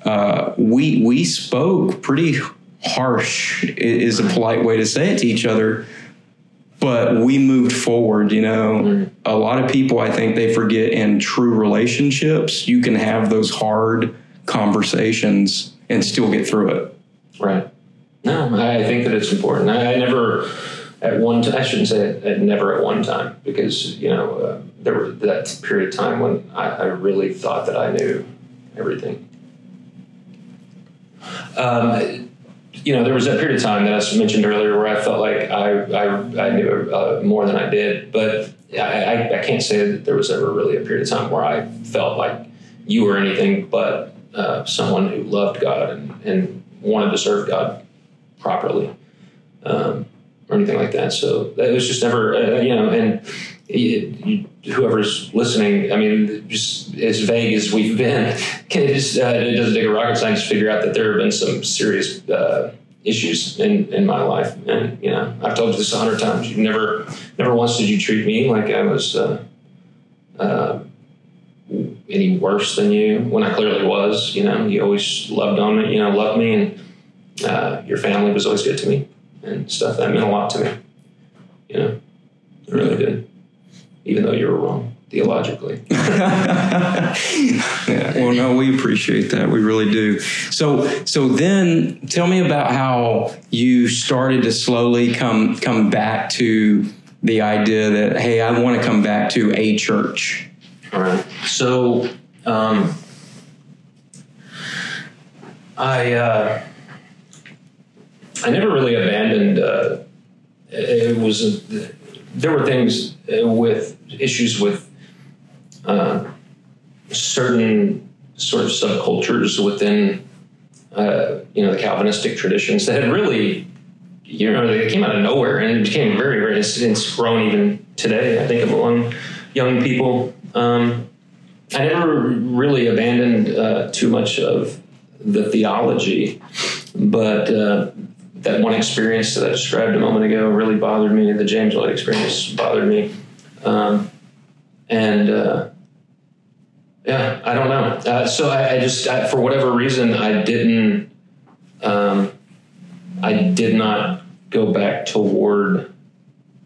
uh, we we spoke pretty harsh is a polite way to say it to each other but we moved forward you know a lot of people i think they forget in true relationships you can have those hard conversations and still get through it Right. No, I think that it's important. I, I never, at one time, I shouldn't say it, at never at one time, because, you know, uh, there was that period of time when I, I really thought that I knew everything. Um, you know, there was that period of time that I mentioned earlier where I felt like I, I, I knew uh, more than I did, but I, I, I can't say that there was ever really a period of time where I felt like you were anything but uh, someone who loved God and, and wanted to serve God. properly um, or anything like that. So it was just never, uh, you know, and whoever's listening, I mean, just as vague as we've been, can it just, uh, it doesn't take a rocket scientist to figure out that there have been some serious uh, issues in, in my life. And, you know, I've told you this a hundred times. You never, never once did you treat me like I was, uh, uh, any worse than you when I clearly was, you know, you always loved on me, you know, loved me and, uh, your family was always good to me and stuff. That meant a lot to me, you know, really did even though you were wrong theologically. yeah. Well, no, we appreciate that. We really do. So, so then tell me about how you started to slowly come come back to the idea that hey, I want to come back to a church. All right. So, um, I uh, I never really abandoned. Uh, it was there were things with issues with uh, certain sort of subcultures within uh, you know the Calvinistic traditions that had really you know they came out of nowhere and it became very very it's, it's grown even today I think among young people. Um, I never really abandoned uh, too much of the theology, but uh, that one experience that I described a moment ago really bothered me. The James Lloyd experience bothered me, um, and uh, yeah, I don't know. Uh, so I, I just, I, for whatever reason, I didn't, um, I did not go back toward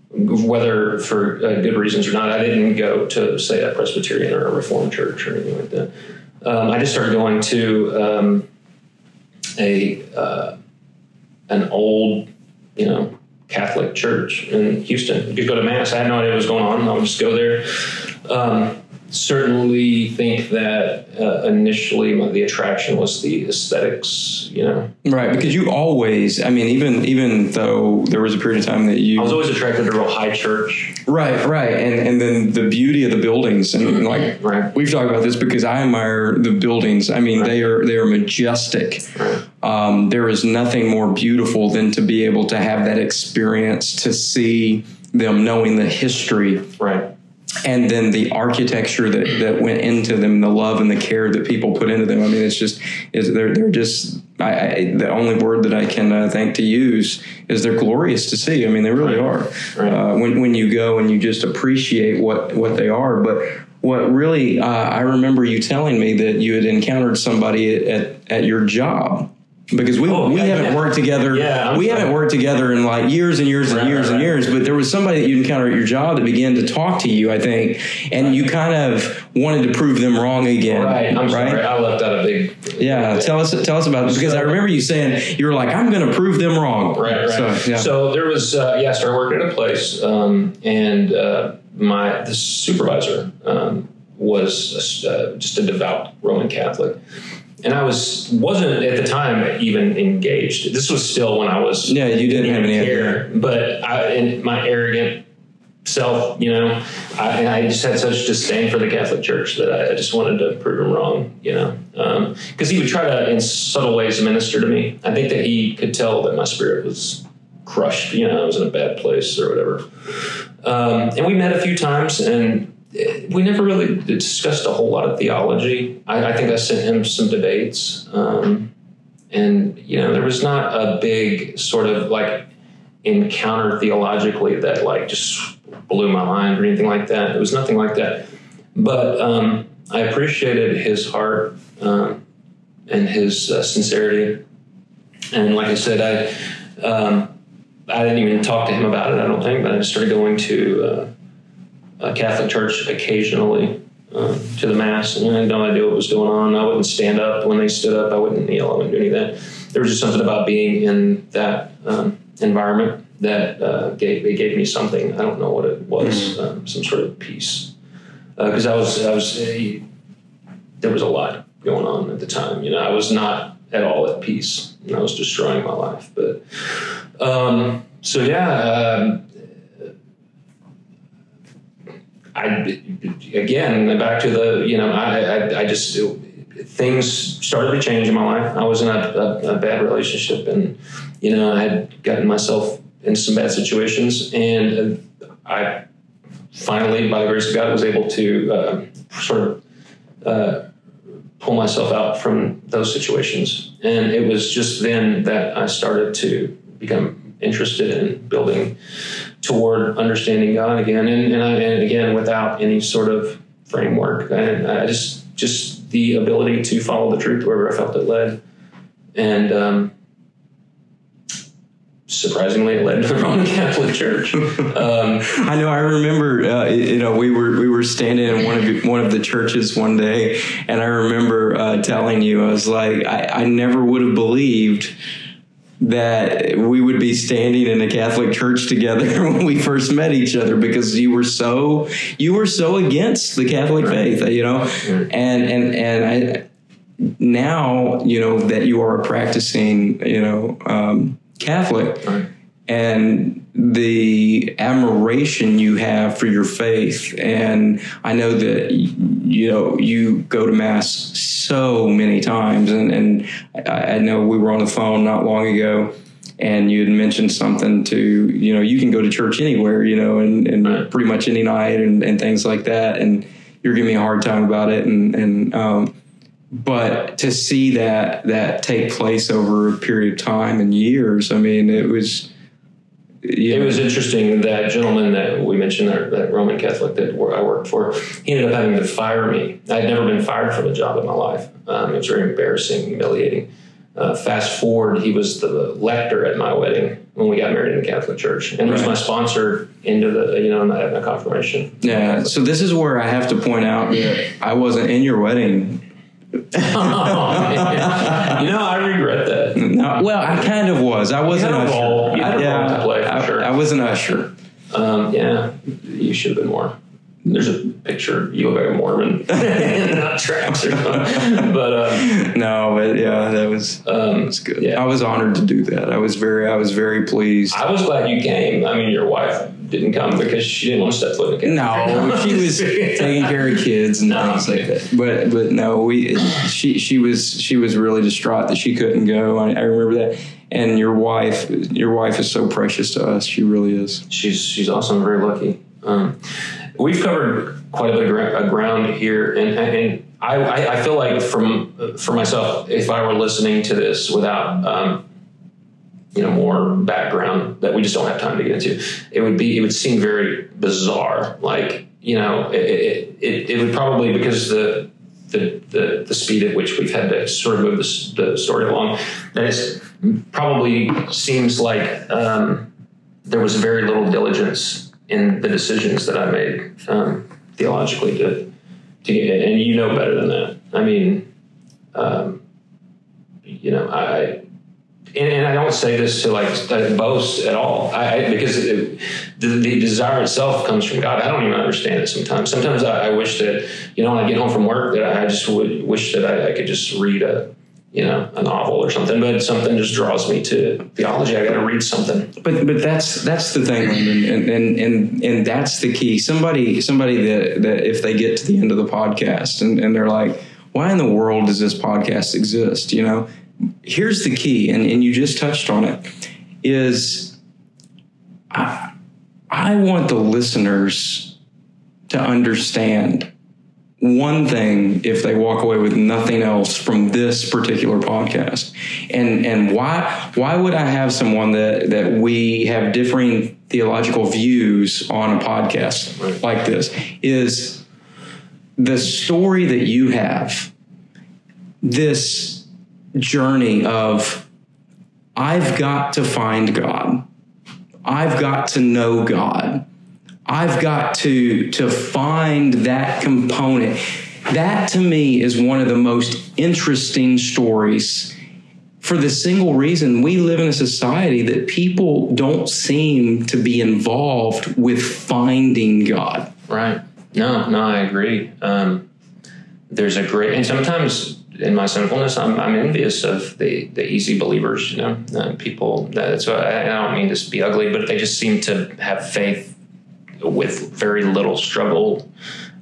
whether for uh, good reasons or not. I didn't go to say a Presbyterian or a Reformed church or anything like that. Um, I just started going to um, a uh, an old, you know, Catholic church in Houston. You could go to mass. I had no idea what was going on. I would just go there. Um, certainly think that uh, initially the attraction was the aesthetics you know right because you always i mean even even though there was a period of time that you i was always attracted to real high church right right and and then the beauty of the buildings and like right. we've talked about this because i admire the buildings i mean right. they are they are majestic right. Um, there is nothing more beautiful than to be able to have that experience to see them knowing the history right and then the architecture that, that went into them, the love and the care that people put into them. I mean, it's just is they're they're just I, I, the only word that I can uh, think to use is they're glorious to see. I mean, they really are. Right. Uh, when when you go and you just appreciate what what they are, but. What really, uh, I remember you telling me that you had encountered somebody at, at, at your job because we, oh, we yeah, haven't yeah. worked together. Yeah, we sorry. haven't worked together in like years and years and right, years right, and years. But there was somebody that you encountered at your job that began to talk to you, I think, and right. you kind of wanted to prove them wrong again. Right. I'm right? sorry. I left out a big. Yeah. Tell us. Tell us about it because I remember you saying you were like, "I'm going to prove them wrong." Right. Right. So, yeah. so there was. Uh, yeah. I started working at a place, um, and uh, my the supervisor um, was uh, just a devout Roman Catholic and I was wasn't at the time even engaged. This was still when I was yeah you didn't have any care, but I in my arrogant self, you know, I, I, just had such disdain for the Catholic Church that I, I just wanted to prove him wrong, you know, because um, he would try to in subtle ways minister to me. I think that he could tell that my spirit was crushed, you know, I was in a bad place or whatever. Um, and we met a few times and we never really discussed a whole lot of theology. I, I think I sent him some debates, um, and you know there was not a big sort of like encounter theologically that like just blew my mind or anything like that. It was nothing like that, but um, I appreciated his heart um, and his uh, sincerity, and like I said, I um, I didn't even talk to him about it. I don't think, but I started going to. Uh, a Catholic church occasionally uh, to the mass, and I had no idea what was going on. I wouldn't stand up when they stood up. I wouldn't kneel. I wouldn't do any of that. There was just something about being in that um, environment that uh, gave it gave me something. I don't know what it was. Mm-hmm. Um, some sort of peace because uh, I was I was uh, there was a lot going on at the time. You know, I was not at all at peace. And I was destroying my life. But um, so yeah, um, I again back to the you know I I, I just things started to change in my life. I was in a, a, a bad relationship and you know, I had gotten myself in some bad situations, and I finally, by the grace of God, was able to uh, sort of uh, pull myself out from those situations. And it was just then that I started to become interested in building toward understanding God again, and and, I, and again without any sort of framework. And I just just the ability to follow the truth wherever I felt it led, and. Um, surprisingly it led to the Roman Catholic Church. Um, I know. I remember. Uh, you know, we were we were standing in one of one of the churches one day, and I remember uh, telling you, I was like, I, I never would have believed that we would be standing in a Catholic church together when we first met each other because you were so you were so against the Catholic faith, you know, and and and I now you know that you are a practicing you know um, Catholic Right. and the admiration you have for your faith. And i know that you know you go to mass so many times. And, and I, I know we were on the phone not long ago and you had mentioned something to you know you can go to church anywhere you know and, and Right. pretty much any night and, and things like that. And you're giving me a hard time about it. And and um, but to see that that take place over a period of time and years i mean it was you It was interesting that gentleman that we mentioned, that, that Roman Catholic that I worked for, he ended up having to fire me. I'd never been fired from a job in my life. Um, it was very embarrassing, humiliating. Uh, fast forward, he was the lector at my wedding when we got married in the Catholic Church, and he was my sponsor into the you know at my confirmation. yeah so this is where i have to point out that i wasn't in your wedding you know, I regret that. no, well i kind of was i wasn't had a role. You had a role to play, I, was an usher Um, yeah, you should have been more. There's a picture of you of a Mormon, not tracks or something. But um, no but yeah that was um, was good Yeah. i was honored to do that i was very i was very pleased I was glad you came. I mean, your wife didn't come because she didn't want to step foot in No, she was taking care of kids and No, things like that. But but no, we she she was she was really distraught that she couldn't go. I, I remember that. And your wife, your wife is so precious to us. She really is. She's she's awesome. Very lucky. Um, we've covered quite a bit of uh, ground here, and and I, I feel like from for myself, if I were listening to this without. Um, you know more background that we just don't have time to get into it would be it would seem very bizarre like you know it it, it, it would probably because the the, the the speed at which we've had to sort of move this, the story along that it's probably seems like um, there was very little diligence in the decisions that I made um, theologically to to get and you know better than that I mean um, you know I and, and I don't say this to like boast at all, I, I, because it, the, the desire itself comes from God. I don't even understand it sometimes. Sometimes I, I wish that you know when I get home from work that I just would wish that I, I could just read a you know a novel or something, but something just draws me to theology. I got to read something. But but that's that's the thing, and and and and that's the key. Somebody somebody that that if they get to the end of the podcast and, and they're like, why in the world does this podcast exist? You know, here's the key, and, and you just touched on it, is I, I want the listeners to understand one thing if they walk away with nothing else from this particular podcast? And and why why would i have someone that that we have differing theological views on a podcast Right. like this is the story that you have this journey of i've got to find god. I've got to know god I've got to to find that component. That to me is one of the most interesting stories for the single reason we live in a society that people don't seem to be involved with finding God. Right. No, no, I agree. Um, there's a great, and sometimes in my sinfulness, I'm, I'm envious of the, the easy believers, you know, uh, people that, so I, I don't mean to be ugly, but they just seem to have faith with very little struggle.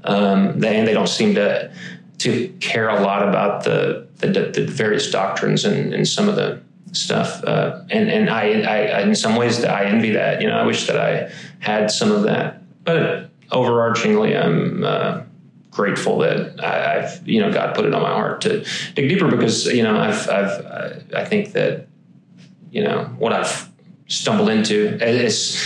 Um, they, and they don't seem to, to care a lot about the, the, the various doctrines and, and some of the, stuff. Uh, and and I, I, in some ways, I envy that. You know, I wish that I had some of that. But overarchingly, I'm uh, grateful that I, have you know God put it on my heart to dig deeper because you know I've I've I think that you know what I've stumbled into is.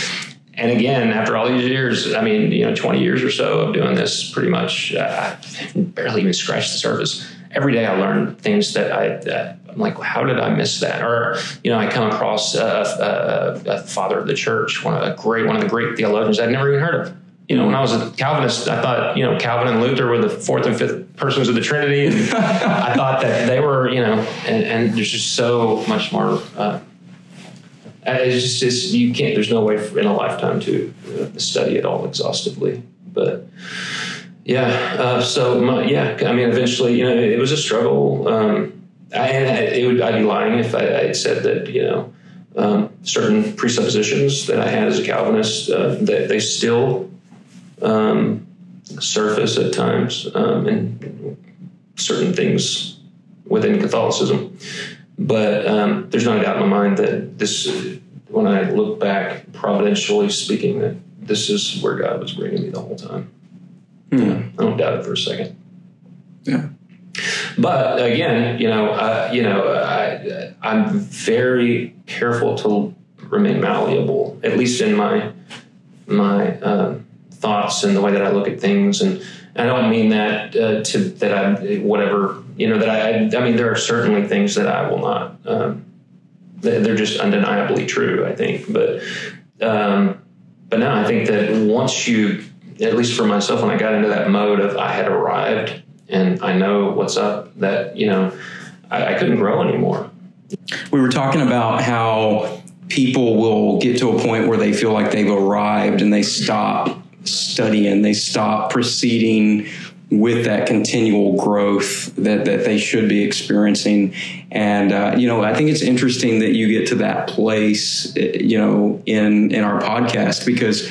And again, after all these years, I mean, you know, 20 years or so of doing this, pretty much, uh, I barely even scratched the surface every day I learn things that I, uh, I'm like, how did I miss that? Or, you know, I come across a, a, a father of the church, one of a great, one of the great theologians I'd never even heard of. You know, when I was a Calvinist, I thought, you know, Calvin and Luther were the fourth and fifth persons of the Trinity. I thought that they were, you know, and, and there's just so much more. Uh, it's just, it's, you can't, there's no way in a lifetime to uh, study it all exhaustively. But, yeah. Uh, so my, yeah, I mean, eventually, you know, it was a struggle. Um, I, would, I'd be lying if I, I said that, you know, um, certain presuppositions that I had as a Calvinist, uh, that they still um, surface at times um, in certain things within Catholicism. But um, there's no doubt in my mind that this, when I look back, providentially speaking, that this is where God was bringing me the whole time. Mm. I don't doubt it for a second. Yeah. But again, you know, uh, you know, I, I'm very careful to remain malleable, at least in my my um, thoughts and the way that I look at things. And I don't mean that uh, to that I whatever you know that I. I mean, there are certainly things that I will not. Um, they're just undeniably true. I think, but um, but now I think that once you at least for myself, when I got into that mode of I had arrived and I know what's up, that, you know, I, I couldn't grow anymore. We were talking about how people will get to a point where they feel like they've arrived and they stop studying, they stop proceeding with that continual growth that, that they should be experiencing. And, uh, you know, I think it's interesting that you get to that place, you know, in, in our podcast because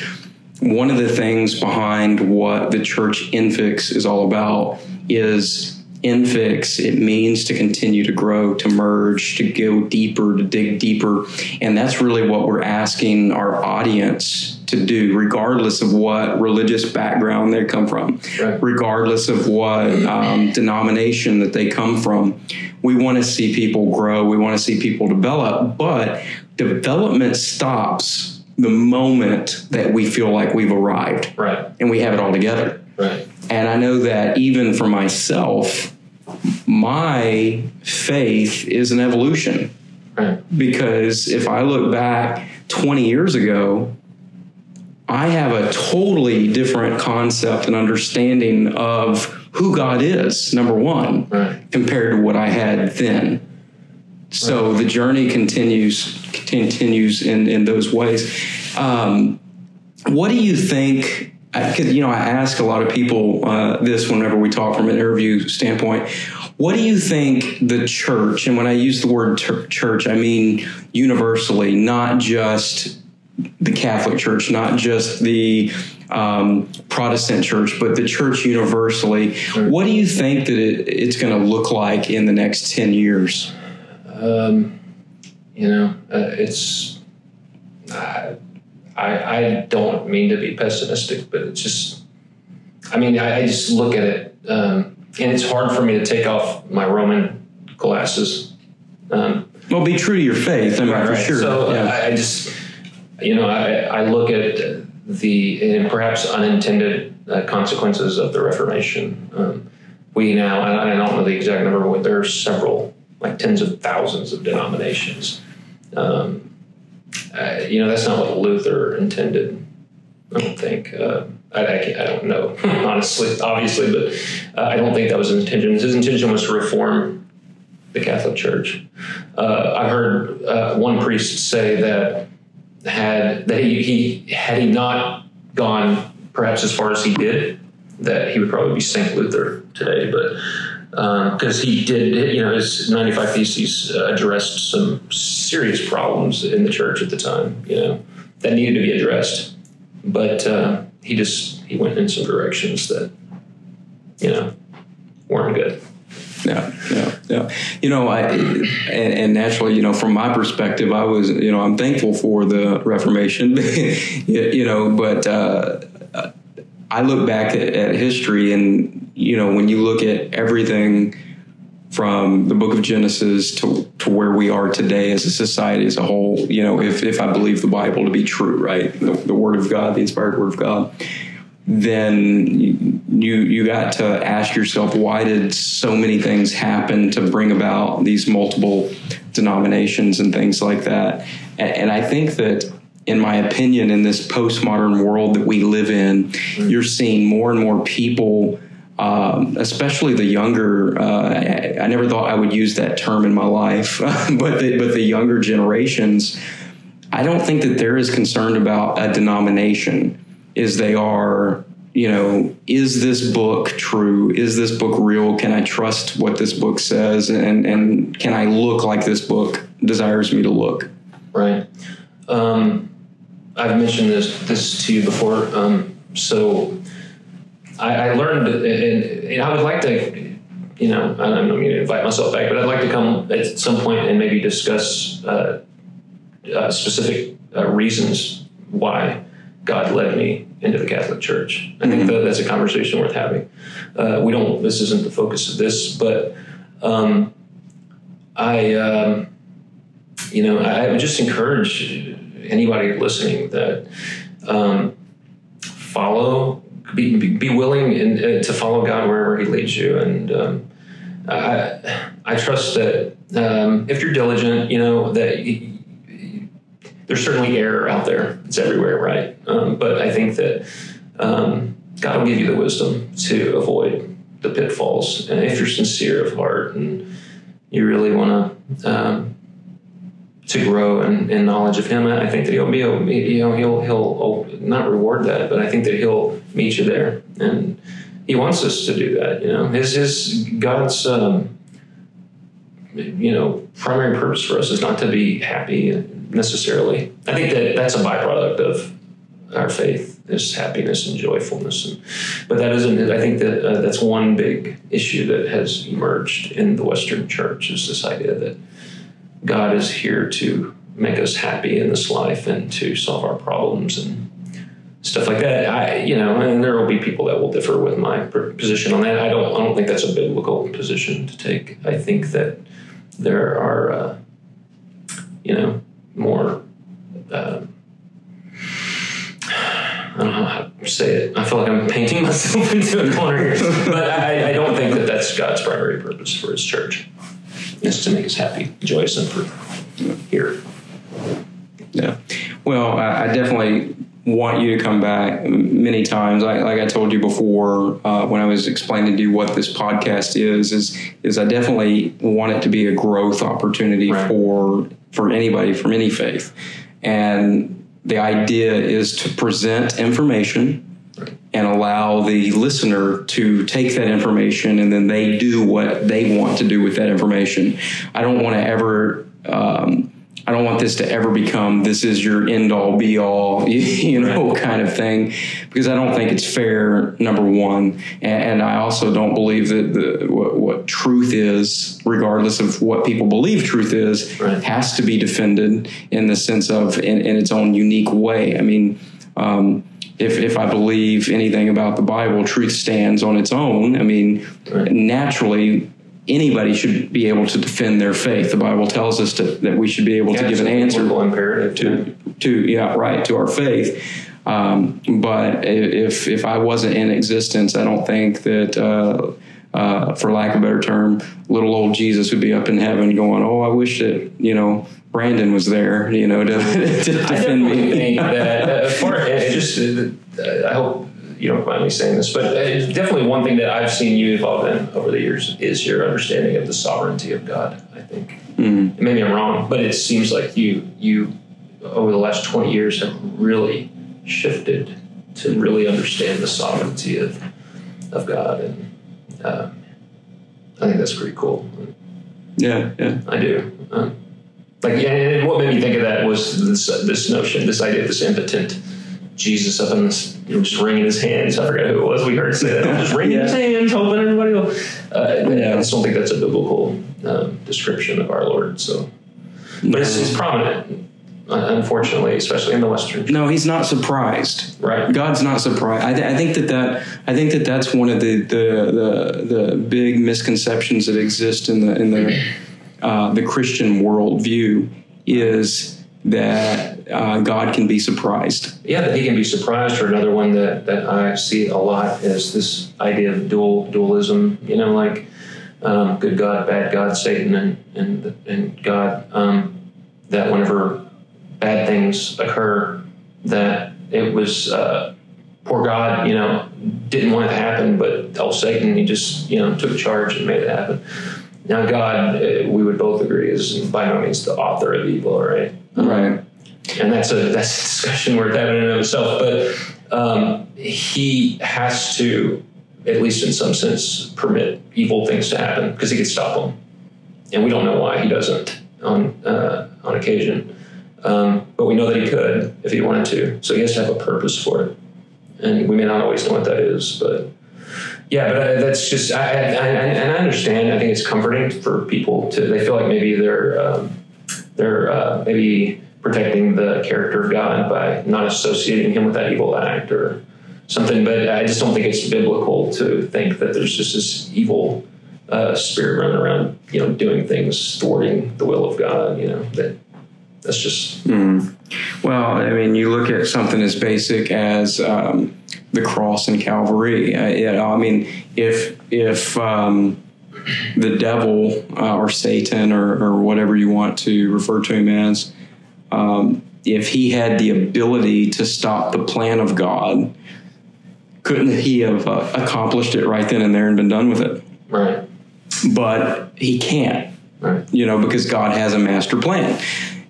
one of the things behind what the church infix is all about is infix it means to continue to grow to merge to go deeper to dig deeper and that's really what we're asking our audience to do regardless of what religious background they come from right. regardless of what um, denomination that they come from we want to see people grow we want to see people develop but development stops the moment that we feel like we've arrived. Right. And we have it all together. Right. And I know that even for myself, my faith is an evolution. Right. Because if I look back 20 years ago, I have a totally different concept and understanding of who God is, number one, right. compared to what I had then. So right. the journey continues continues in in those ways. Um, what do you think? Because you know, I ask a lot of people uh, this whenever we talk from an interview standpoint. What do you think the church, and when I use the word ter- church, I mean universally, not just the Catholic Church, not just the um, Protestant church, but the church universally. What do you think that it, it's going to look like in the next 10 years? Um, you know, uh, it's. Uh, I I don't mean to be pessimistic, but it's just. I mean, I, I just look at it, um, and it's hard for me to take off my Roman glasses. Um, well, be true to your faith. I mean, right, for right. sure. So yeah. I, I just, you know, I, I look at the perhaps unintended uh, consequences of the Reformation. Um, we now, I don't know the exact number, but there are several like tens of thousands of denominations. Um, uh, you know, that's not what Luther intended. I don't think. Uh, I, I, I, don't know, honestly, obviously, but uh, I don't think that was his intention. His intention was to reform the Catholic Church. Uh, I heard uh, one priest say that had that he, he had he not gone perhaps as far as he did, that he would probably be Saint Luther today. But because um, he did, you know, his 95 Theses uh, addressed some serious problems in the church at the time, you know, that needed to be addressed. But uh, he just he went in some directions that, you know, weren't good. Yeah, yeah. Yeah, you know, I and, and, naturally, you know, from my perspective, I was, you know, I'm thankful for the Reformation, you know, but uh, I look back at, at history, and you know, when you look at everything from the book of Genesis to, to where we are today as a society as a whole, you know, if, if I believe the Bible to be true, right? The, the word of God, the inspired word of God, then you you got to ask yourself why did so many things happen to bring about these multiple denominations and things like that and, and i think that in my opinion in this postmodern world that we live in you're seeing more and more people um, especially the younger. Uh, I, I, never thought I would use that term in my life, but the, but the younger generations, I don't think that they're as concerned about a denomination as they are. You know, is this book true? Is this book real? Can I trust what this book says? And and can I look like this book desires me to look? Right. Um, I've mentioned this this to you before. Um, so I, I learned, and, and, I would like to, you know, I don't mean to invite myself back, but I'd like to come at some point and maybe discuss uh, uh, specific uh, reasons why God led me into the Catholic Church. I think mm-hmm. that that's a conversation worth having. Uh, we don't. This isn't the focus of this, but um, I, um, you know, I would just encourage anybody listening that um, follow be, be willing in, uh, to follow God wherever He leads you. And um, I, I trust that um, if you're diligent, you know that there's certainly error out there. It's everywhere, right? Um, but I think that um, God will give you the wisdom to avoid the pitfalls. And if you're sincere of heart and you really want to um, to grow in, in, knowledge of Him, I think that He'll be, you know, He'll He'll not reward that, but I think that He'll meet you there, and He wants us to do that. You know, His His God's um, you know primary purpose for us is not to be happy necessarily. I think that that's a byproduct of our faith is happiness and joyfulness, and but that isn't. I think that uh, that's one big issue that has emerged in the Western Church is this idea that God is here to make us happy in this life and to solve our problems and stuff like that. I, you know, and there will be people that will differ with my position on that. I don't, I don't think that's a biblical position to take. I think that there are, uh, you know, more. Uh, I don't know how to say it. I feel like I'm painting myself into a corner here, but I, I don't think that that's God's primary purpose for His church is to make us happy, joyous, and fruitful here. Yeah. Well, I, I definitely want you to come back many times. I, like I told you before, uh, when I was explaining to you what this podcast is, is is I definitely want it to be a growth opportunity right. for for anybody from any faith, and the idea is to present information and allow the listener to take that information and then they do what they want to do with that information. I don't want to ever. Um, I don't want this to ever become this is your end all be all, you know, kind of thing, because I don't think it's fair. Number one, and, I also don't believe that the, what, what, truth is, regardless of what people believe truth is, right. has to be defended in the sense of in, in its own unique way. I mean. Um, if, if I believe anything about the Bible, truth stands on its own. I mean, right. naturally, anybody should be able to defend their faith. The Bible tells us to, that we should be able yeah, to give an answer imperative to, to, yeah, right, to our faith. Um, but if if I wasn't in existence, I don't think that, uh, uh, for lack of a better term, little old Jesus would be up in heaven going, "Oh, I wish that you know Brandon was there, you know, to, to defend me. Think that, uh, for, it just, uh, I hope you don't mind me saying this, but it's definitely one thing that I've seen you evolve in over the years is your understanding of the sovereignty of God. I think mm-hmm. maybe I'm wrong, but it seems like you you over the last 20 years have really shifted to really understand the sovereignty of of God, and uh, I think that's pretty cool. Yeah, yeah, I do. Um, like, yeah, and what made me think of that was this this notion, this idea of this impotent Jesus up in this, you know, just wringing his hands. I forget who it was. We heard say that. just wringing yeah. his hands, hoping everybody will. Uh, yeah. I just don't think that's a biblical description of our Lord. So, but it's, it's prominent, uh, unfortunately, especially in the Western. No, he's not surprised. Right. God's not surprised. I, th- I think that that I think that that's one of the the the, the big misconceptions that exist in the in the uh, the Christian worldview is that uh, God can be surprised. Yeah, that he can be surprised. Or another one that, that I see a lot is this idea of dual dualism. You know, like um, good God, bad God, Satan, and and and God. Um, that whenever bad things occur, that it was uh, poor God. You know, didn't want it to happen, but oh, Satan, he just you know took charge and made it happen. Now, God, uh, we would both agree, is by no means the author of evil, right? Right. and that's a that's a discussion worth having in and of itself. But um, he has to, at least in some sense, permit evil things to happen because he could stop them, and we don't know why he doesn't on uh, on occasion. Um, but we know that he could if he wanted to. So he has to have a purpose for it, and we may not always know what that is, but. Yeah, but uh, that's just, I, I, I, and I understand. I think it's comforting for people to, they feel like maybe they're, um, they're uh, maybe protecting the character of God by not associating him with that evil act or something. But I just don't think it's biblical to think that there's just this evil uh, spirit running around, you know, doing things thwarting the will of God. You know that that's just Well, I mean, you look at something as basic as um, the cross and Calvary. Uh, I mean, if if um, the devil uh, or Satan or, or whatever you want to refer to him as, um, if he had the ability to stop the plan of God, couldn't he have uh, accomplished it right then and there and been done with it? right, But he can't right, you know, because God has a master plan.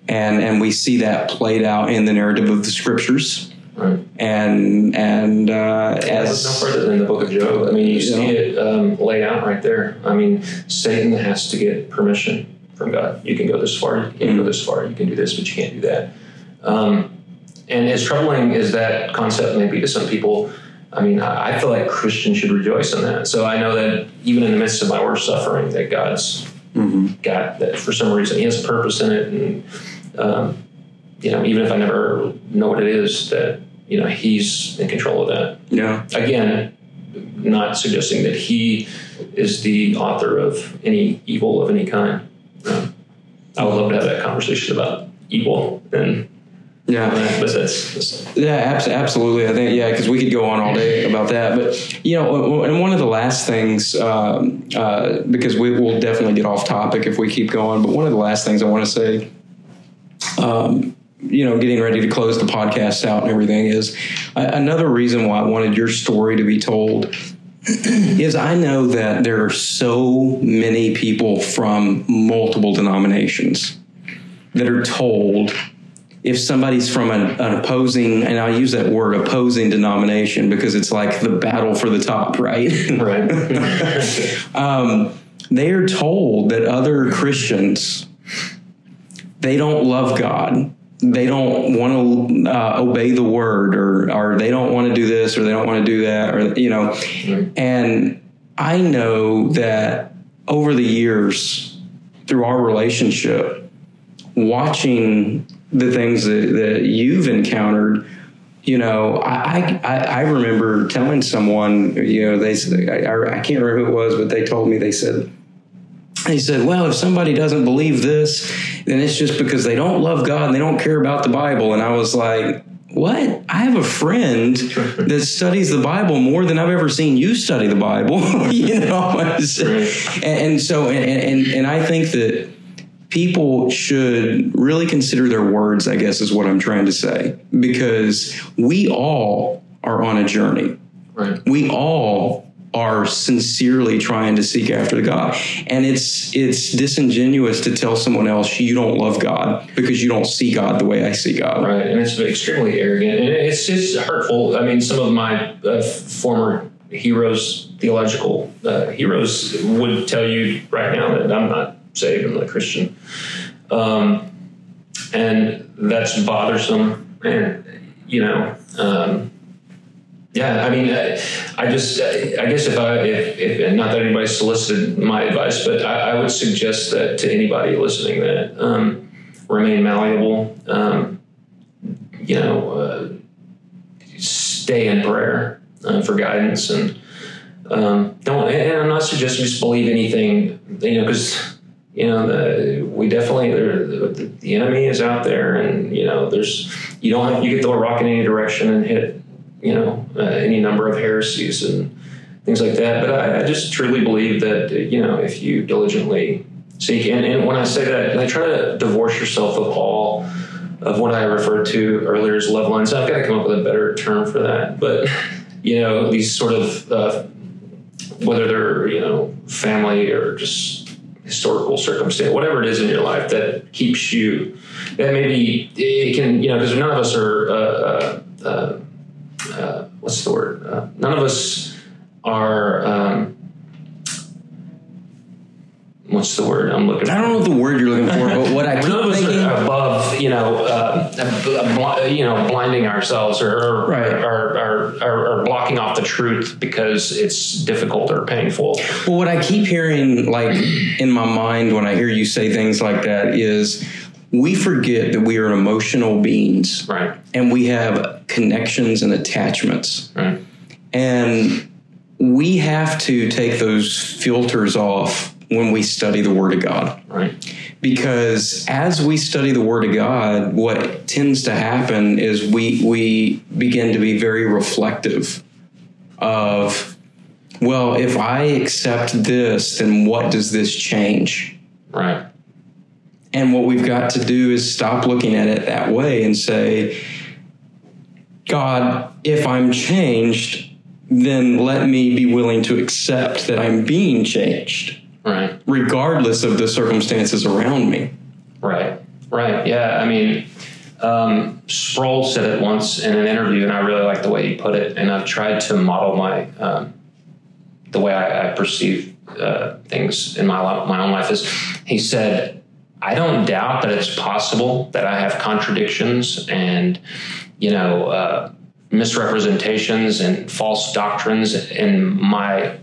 And and we see that played out in the narrative of the scriptures. Right. And and uh, look no further than the book of Job. I mean, you You see know? it um, laid out right there. I mean, Satan has to get permission from God. You can go this far, you can't Mm-hmm. go this far, you can do this, but you can't do that. Um, and as troubling as that concept may be to some people, I mean, I I feel like Christians should rejoice in that. So I know that even in the midst of my worst suffering, that God's Mhm. got that for some reason. He has a purpose in it, and um, you know, even if I never know what it is, that you know, He's in control of that yeah, again, not suggesting that he is the author of any evil of any kind. Um, I would love to have that conversation about evil, and yeah. but that's, that's Yeah, abs- absolutely. I think yeah, because we could go on all day about that. But you know, and one of the last things, um, uh, because we will definitely get off topic if we keep going. But one of the last things I want to say, um, you know, getting ready to close the podcast out and everything is uh, another reason why I wanted your story to be told. Is I know that there are so many people from multiple denominations that are told if somebody's from an, an opposing, and I use that word opposing denomination because it's like the battle for the top, right? right. um, they are told that other Christians they don't love God. They don't want to uh, obey the word, or or they don't want to do this, or they don't want to do that, or you know. And I know that over the years, through our relationship, watching the things that, that you've encountered, you know, I, I, I remember telling someone, you know, they said, I, I can't remember who it was, but they told me, they said, they said, well, if somebody doesn't believe this, then it's just because they don't love God and they don't care about the Bible. And I was like, what? I have a friend that studies the Bible more than I've ever seen you study the Bible, you know? and, and so, and, and, and I think that people should really consider their words, I guess is what I'm trying to say, because we all are on a journey. right. We all are sincerely trying to seek after God. And it's it's disingenuous to tell someone else you don't love God because you don't see God the way I see God. Right, and it's extremely arrogant, and it's it's hurtful. I mean, some of my uh, former heroes, theological uh, heroes, would tell you right now that I'm not saved. I'm not a Christian, um, and that's bothersome. And you know, um, Yeah, I mean, I, I just, I guess if I, if, if not that anybody solicited my advice, but I, I would suggest that to anybody listening that um, remain malleable. Um, you know, uh, stay in prayer uh, for guidance and um, don't. And I'm not suggesting you just believe anything. You know, because you know the, we definitely the, the enemy is out there, and you know there's you don't have you get the rock in any direction and hit you know uh, any number of heresies and things like that. But I, I, just truly believe that you know if you diligently seek, and, and when I say that, I try to divorce yourself of all of what I referred to earlier as love lines. I've got to come up with a better term for that, but you know these sort of uh, whether they're you know family or just historical circumstance, whatever it is in your life that keeps you that maybe it can you know because none of us are. Uh, uh, uh uh, what's the word? Uh, none of us are. Um, what's the word I'm looking? I don't know the word you're looking for, but what I keep none of thinking us are above, you know, uh, you know, blinding ourselves or or, right. or, or, or, or, blocking off the truth because it's difficult or painful. Well, what I keep hearing, like in my mind, when I hear you say things like that, is we forget that we are emotional beings. Right. And we have connections and attachments. Right. And we have to take those filters off when we study the Word of God. Right. Because as we study the Word of God, what tends to happen is we we begin to be very reflective of, well, if I accept this, then what does this change? Right. And what we've got to do is stop looking at it that way and say, God, if I'm changed, then let me be willing to accept that I'm being changed. Right. Regardless of the circumstances around me. Right. Right. Yeah. I mean, um, Sproul said it once in an interview, and I really like the way he put it. And I've tried to model my um, the way I, I perceive uh, things in my my own life. Is he said I don't doubt that it's possible that I have contradictions and, you know, uh, misrepresentations and false doctrines in my,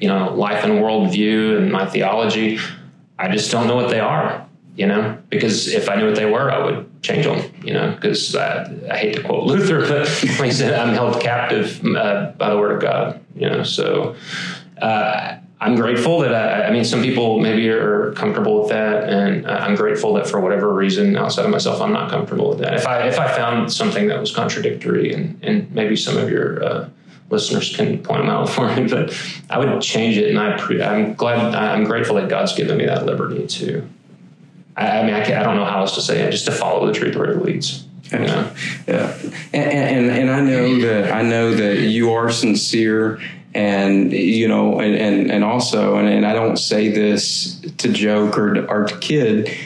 you know, life and worldview and my theology. I just don't know what they are, you know, because if I knew what they were, I would change them, you know, because I, I, hate to quote Luther, but he said, I'm held captive uh, by the word of God, you know, so. Uh, I'm grateful that I, I, mean, some people maybe are comfortable with that, and I'm grateful that for whatever reason outside of myself, I'm not comfortable with that. If I if I found something that was contradictory, and and maybe some of your uh, listeners can point them out for me, but I would change it, and I I'm glad I'm grateful that God's given me that liberty to. I, I mean, I, I, don't know how else to say it, just to follow the truth where it leads. You know? Yeah, and, and and I know that I know that you are sincere and you know and and, and also and, and i don't say this to joke or to, or to kid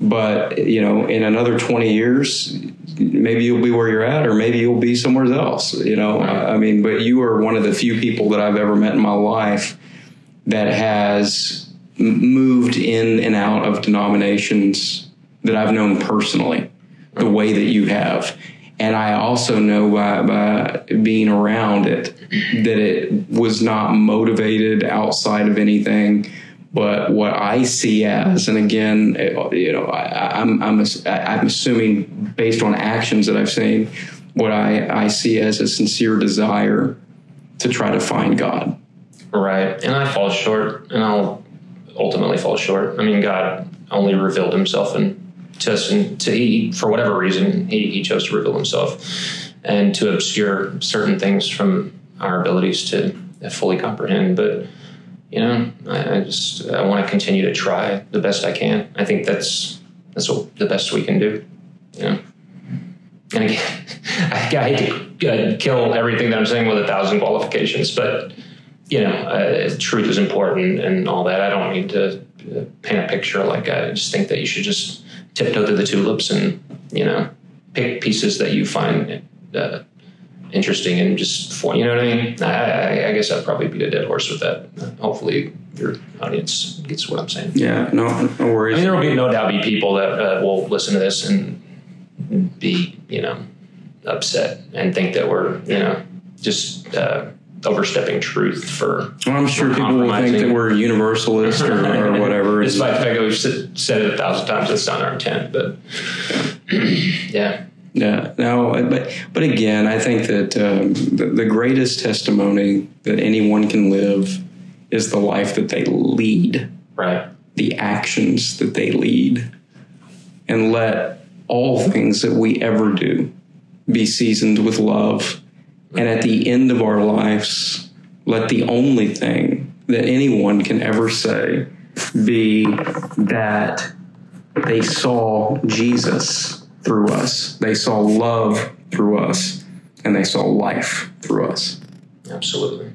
but you know in another 20 years maybe you'll be where you're at or maybe you'll be somewhere else you know? I mean but you are one of the few people that i've ever met in my life that has moved in and out of denominations that i've known personally the way that you have and I also know by, by being around it that it was not motivated outside of anything but what I see as, and again, you know, I, am I'm, I'm, I'm assuming based on actions that I've seen, what I, I see as a sincere desire to try to find God. Right. And I fall short, and I'll ultimately fall short. I mean, God only revealed himself in just to he, for whatever reason he, he chose to reveal himself and to obscure certain things from our abilities to fully comprehend. But you know I, I just i want to continue to try the best i can. I think that's that's what, the best we can do you know. And again i I hate to uh, kill everything that i'm saying with a thousand qualifications but you know uh, truth is important and all that. I don't need to uh, paint a picture like i just think that you should just tiptoe through the tulips and you know pick pieces that you find uh, interesting and just for you know what I mean. I, I, guess I'd probably beat a dead horse with that. Hopefully, your audience gets what I'm saying. Yeah, no, no worries. I mean, there will be no doubt be people that uh, will listen to this and be you know upset and think that we're you know just uh, overstepping truth for. Well, I'm sure people will think that we're universalist or, or whatever. Despite the fact that we've said said it a thousand times, that's not our intent. But yeah, Yeah, no, but but again, I think that um, the, the greatest testimony that anyone can live is the life that they lead, right. the actions that they lead, and let all things that we ever do be seasoned with love. And at the end of our lives, let the only thing that anyone can ever say be that they saw Jesus through us. They saw love through us, and they saw life through us. Absolutely.